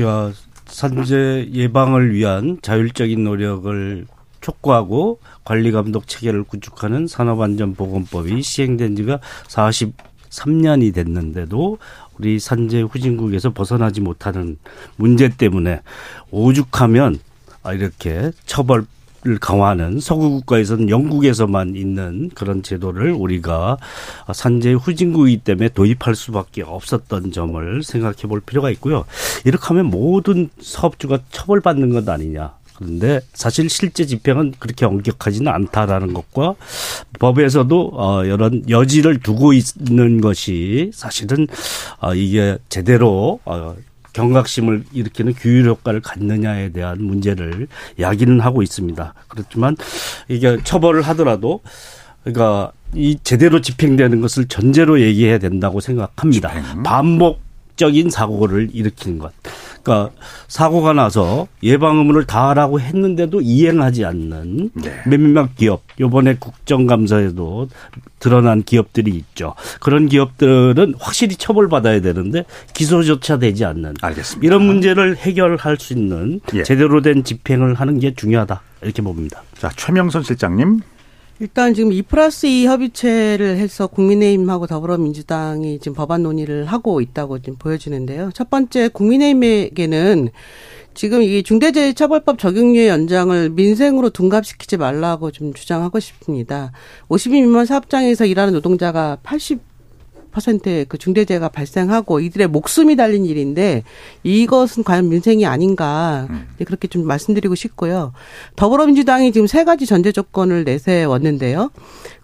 야, 산재 예방을 위한 자율적인 노력을 촉구하고 관리 감독 체계를 구축하는 산업안전보건법이 시행된 지가 43년이 됐는데도 우리 산재 후진국에서 벗어나지 못하는 문제 때문에 오죽하면 이렇게 처벌 을 강화하는 서구 국가에서는 영국에서만 있는 그런 제도를 우리가 산재 후진국이기 때문에 도입할 수밖에 없었던 점을 생각해 볼 필요가 있고요. 이렇게 하면 모든 사업주가 처벌받는 것 아니냐. 그런데 사실 실제 집행은 그렇게 엄격하지는 않다라는 것과 법에서도 어 이런 여지를 두고 있는 것이 사실은 어 이게 제대로 어 경각심을 일으키는 규율 효과를 갖느냐에 대한 문제를 야기는 하고 있습니다. 그렇지만 이게 처벌을 하더라도 그러니까 이 제대로 집행되는 것을 전제로 얘기해야 된다고 생각합니다. 반복적인 사고를 일으키는 것. 그러니까 사고가 나서 예방 의무를 다하라고 했는데도 이행하지 않는 네. 몇몇 기업 요번에 국정감사에도 드러난 기업들이 있죠. 그런 기업들은 확실히 처벌받아야 되는데 기소조차 되지 않는 알겠습니다. 이런 문제를 해결할 수 있는 예. 제대로 된 집행을 하는 게 중요하다 이렇게 봅니다. 자 최명선 실장님 일단 지금 2 플러스 2 협의체를 해서 국민의힘하고 더불어민주당이 지금 법안 논의를 하고 있다고 지금 보여지는데요. 첫 번째 국민의힘에게는 지금 이 중대재해처벌법 적용유예 연장을 민생으로 둔갑시키지 말라고 좀 주장하고 싶습니다. 50인 미만 사업장에서 일하는 노동자가 80 퍼센트의 그 중대재해가 발생하고 이들의 목숨이 달린 일인데 이것은 과연 민생이 아닌가 음. 그렇게 좀 말씀드리고 싶고요. 더불어민주당이 지금 세 가지 전제 조건을 내세웠는데요.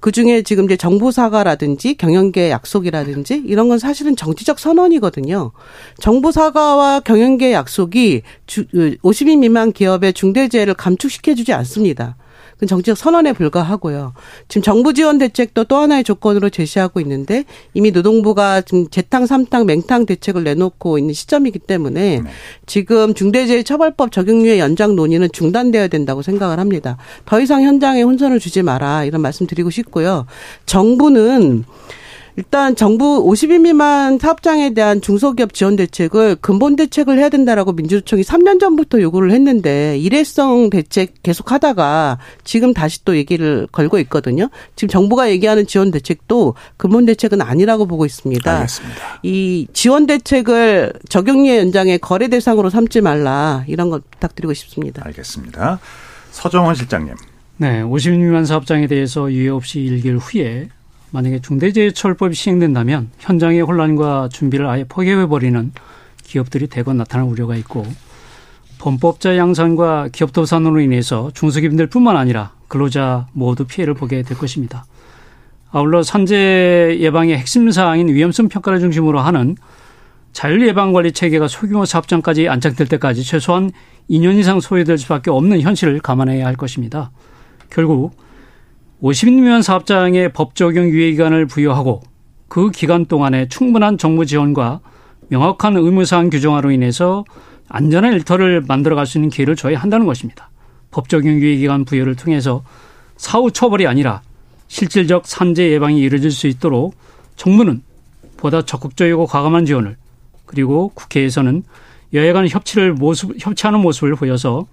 그 중에 지금 이제 정부 사과라든지 경영계 약속이라든지 이런 건 사실은 정치적 선언이거든요. 정부 사과와 경영계 약속이 50인 그 미만 기업의 중대재해를 감축시켜주지 않습니다. 그 정치적 선언에 불과하고요. 지금 정부 지원 대책도 또 하나의 조건으로 제시하고 있는데 이미 노동부가 지금 재탕, 삼탕, 맹탕 대책을 내놓고 있는 시점이기 때문에 네. 지금 중대재해처벌법 적용유예 연장 논의는 중단되어야 된다고 생각을 합니다. 더 이상 현장에 혼선을 주지 마라 이런 말씀 드리고 싶고요. 정부는 일단 정부 50인 미만 사업장에 대한 중소기업 지원 대책을 근본 대책을 해야 된다라고 민주노총이 3년 전부터 요구를 했는데 일회성 대책 계속 하다가 지금 다시 또 얘기를 걸고 있거든요. 지금 정부가 얘기하는 지원 대책도 근본 대책은 아니라고 보고 있습니다. 알겠습니다. 이 지원 대책을 적용리의 연장의 거래 대상으로 삼지 말라 이런 것 부탁드리고 싶습니다. 알겠습니다. 서정원 실장님. 네, 50인 미만 사업장에 대해서 유예 없이 1개월 후에 만약에 중대재해처벌법이 시행된다면 현장의 혼란과 준비를 아예 포기해버리는 기업들이 대거 나타날 우려가 있고 범법자 양산과 기업 도산으로 인해서 중소기업들 뿐만 아니라 근로자 모두 피해를 보게 될 것입니다. 아울러 산재 예방의 핵심 사항인 위험성 평가를 중심으로 하는 자율 예방 관리 체계가 소규모 사업장까지 안착될 때까지 최소한 2년 이상 소요될 수밖에 없는 현실을 감안해야 할 것입니다. 결국 50인 미만 사업장에 법 적용 유예 기간을 부여하고 그 기간 동안에 충분한 정부 지원과 명확한 의무사항 규정화로 인해서 안전한 일터를 만들어갈 수 있는 기회를 줘야 한다는 것입니다. 법 적용 유예 기간 부여를 통해서 사후 처벌이 아니라 실질적 산재 예방이 이루어질 수 있도록 정부는 보다 적극적이고 과감한 지원을 그리고 국회에서는 여야 간 협치를 모습 협치하는 모습을 보여서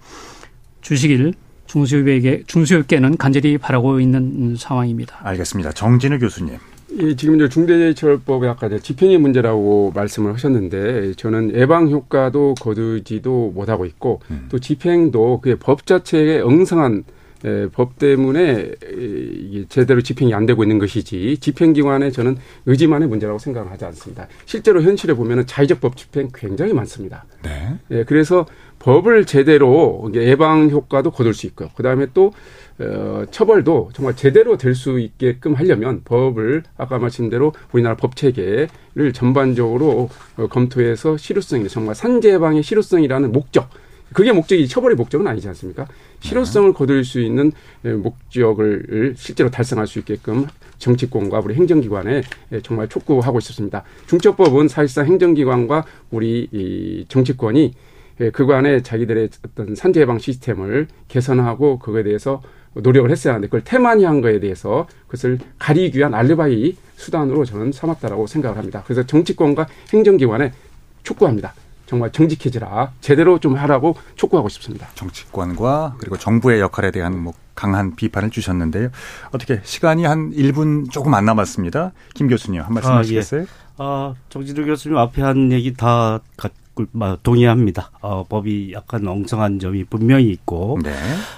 주시길 중소기업에게 중소기업계는 간절히 바라고 있는 상황입니다. 알겠습니다. 정진우 교수님. 이 지금 이제 중대재해처벌법에 아까 집행의 문제라고 말씀을 하셨는데 저는 예방 효과도 거두지도 못하고 있고 음. 또 집행도 그의 법 자체에 엉성한 에, 법 때문에 이게 제대로 집행이 안 되고 있는 것이지 집행기관에 저는 의지만의 문제라고 생각을 하지 않습니다. 실제로 현실에 보면 은 자의적 법 집행 굉장히 많습니다. 네. 예, 그래서 법을 제대로 예방 효과도 거둘 수 있고요. 그 다음에 또 어, 처벌도 정말 제대로 될 수 있게끔 하려면 법을 아까 말씀 대로 우리나라 법 체계를 전반적으로 어, 검토해서 실효성이 정말 산재 예방의 실효성이라는 목적 그게 목적이 처벌의 목적은 아니지 않습니까? 실효성을 거둘 수 있는 목적을 실제로 달성할 수 있게끔 정치권과 우리 행정기관에 정말 촉구하고 싶습니다. 중처법은 사실상 행정기관과 우리 이 정치권이 그간에 자기들의 어떤 산재 예방 시스템을 개선하고 그거에 대해서 노력을 했어야 하는데 그걸 태만히 한 거에 대해서 그것을 가리기 위한 알리바이 수단으로 저는 삼았다라고 생각을 합니다. 그래서 정치권과 행정기관에 촉구합니다. 정말 정직해지라 제대로 좀 하라고 촉구하고 싶습니다. 정치권과 그리고 정부의 역할에 대한 뭐 강한 비판을 주셨는데요. 어떻게 시간이 한 1분 조금 안 남았습니다. 김 교수님 한 말씀 아, 하시겠어요? 예. 아, 정진우 교수님 앞에 한 얘기 다 동의합니다. 어, 법이 약간 엉성한 점이 분명히 있고, 네.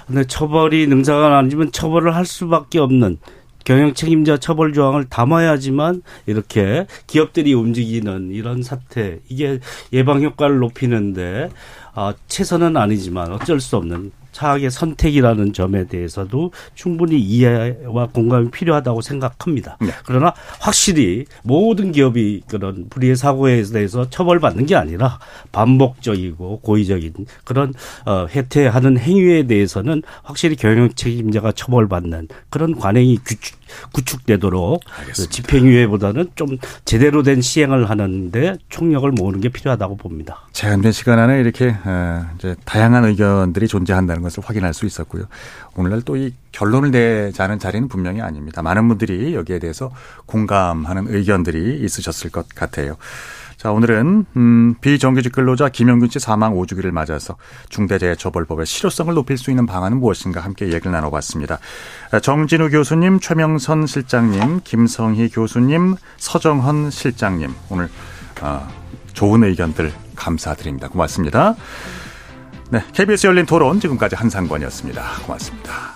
근데 처벌이 능사가 아니면 처벌을 할 수밖에 없는 경영 책임자 처벌 조항을 담아야지만 이렇게 기업들이 움직이는 이런 사태 이게 예방 효과를 높이는데 아, 최선은 아니지만 어쩔 수 없는 차악의 선택이라는 점에 대해서도 충분히 이해와 공감이 필요하다고 생각합니다. 네. 그러나 확실히 모든 기업이 그런 불의의 사고에 대해서 처벌받는 게 아니라 반복적이고 고의적인 그런 어, 해태하는 행위에 대해서는 확실히 경영 책임자가 처벌받는 그런 관행이 구축, 구축되도록 그 집행유예보다는 좀 제대로 된 시행을 하는데 총력을 모으는 게 필요하다고 봅니다. 제한된 시간 안에 이렇게 어, 이제 다양한 의견들이 존재한다는 것을 확인할 수 있었고요. 오늘날 또 이 결론을 내자는 자리는 분명히 아닙니다. 많은 분들이 여기에 대해서 공감하는 의견들이 있으셨을 것 같아요. 자, 오늘은 음, 비정규직 근로자 김영균 씨 사망 5주기를 맞아서 중대재해처벌법의 실효성을 높일 수 있는 방안은 무엇인가 함께 얘기를 나눠봤습니다. 정진우 교수님, 최명선 실장님, 김성희 교수님, 서정헌 실장님 오늘 어, 좋은 의견들 감사드립니다. 고맙습니다. 네, KBS 열린 토론 지금까지 한상권이었습니다. 고맙습니다.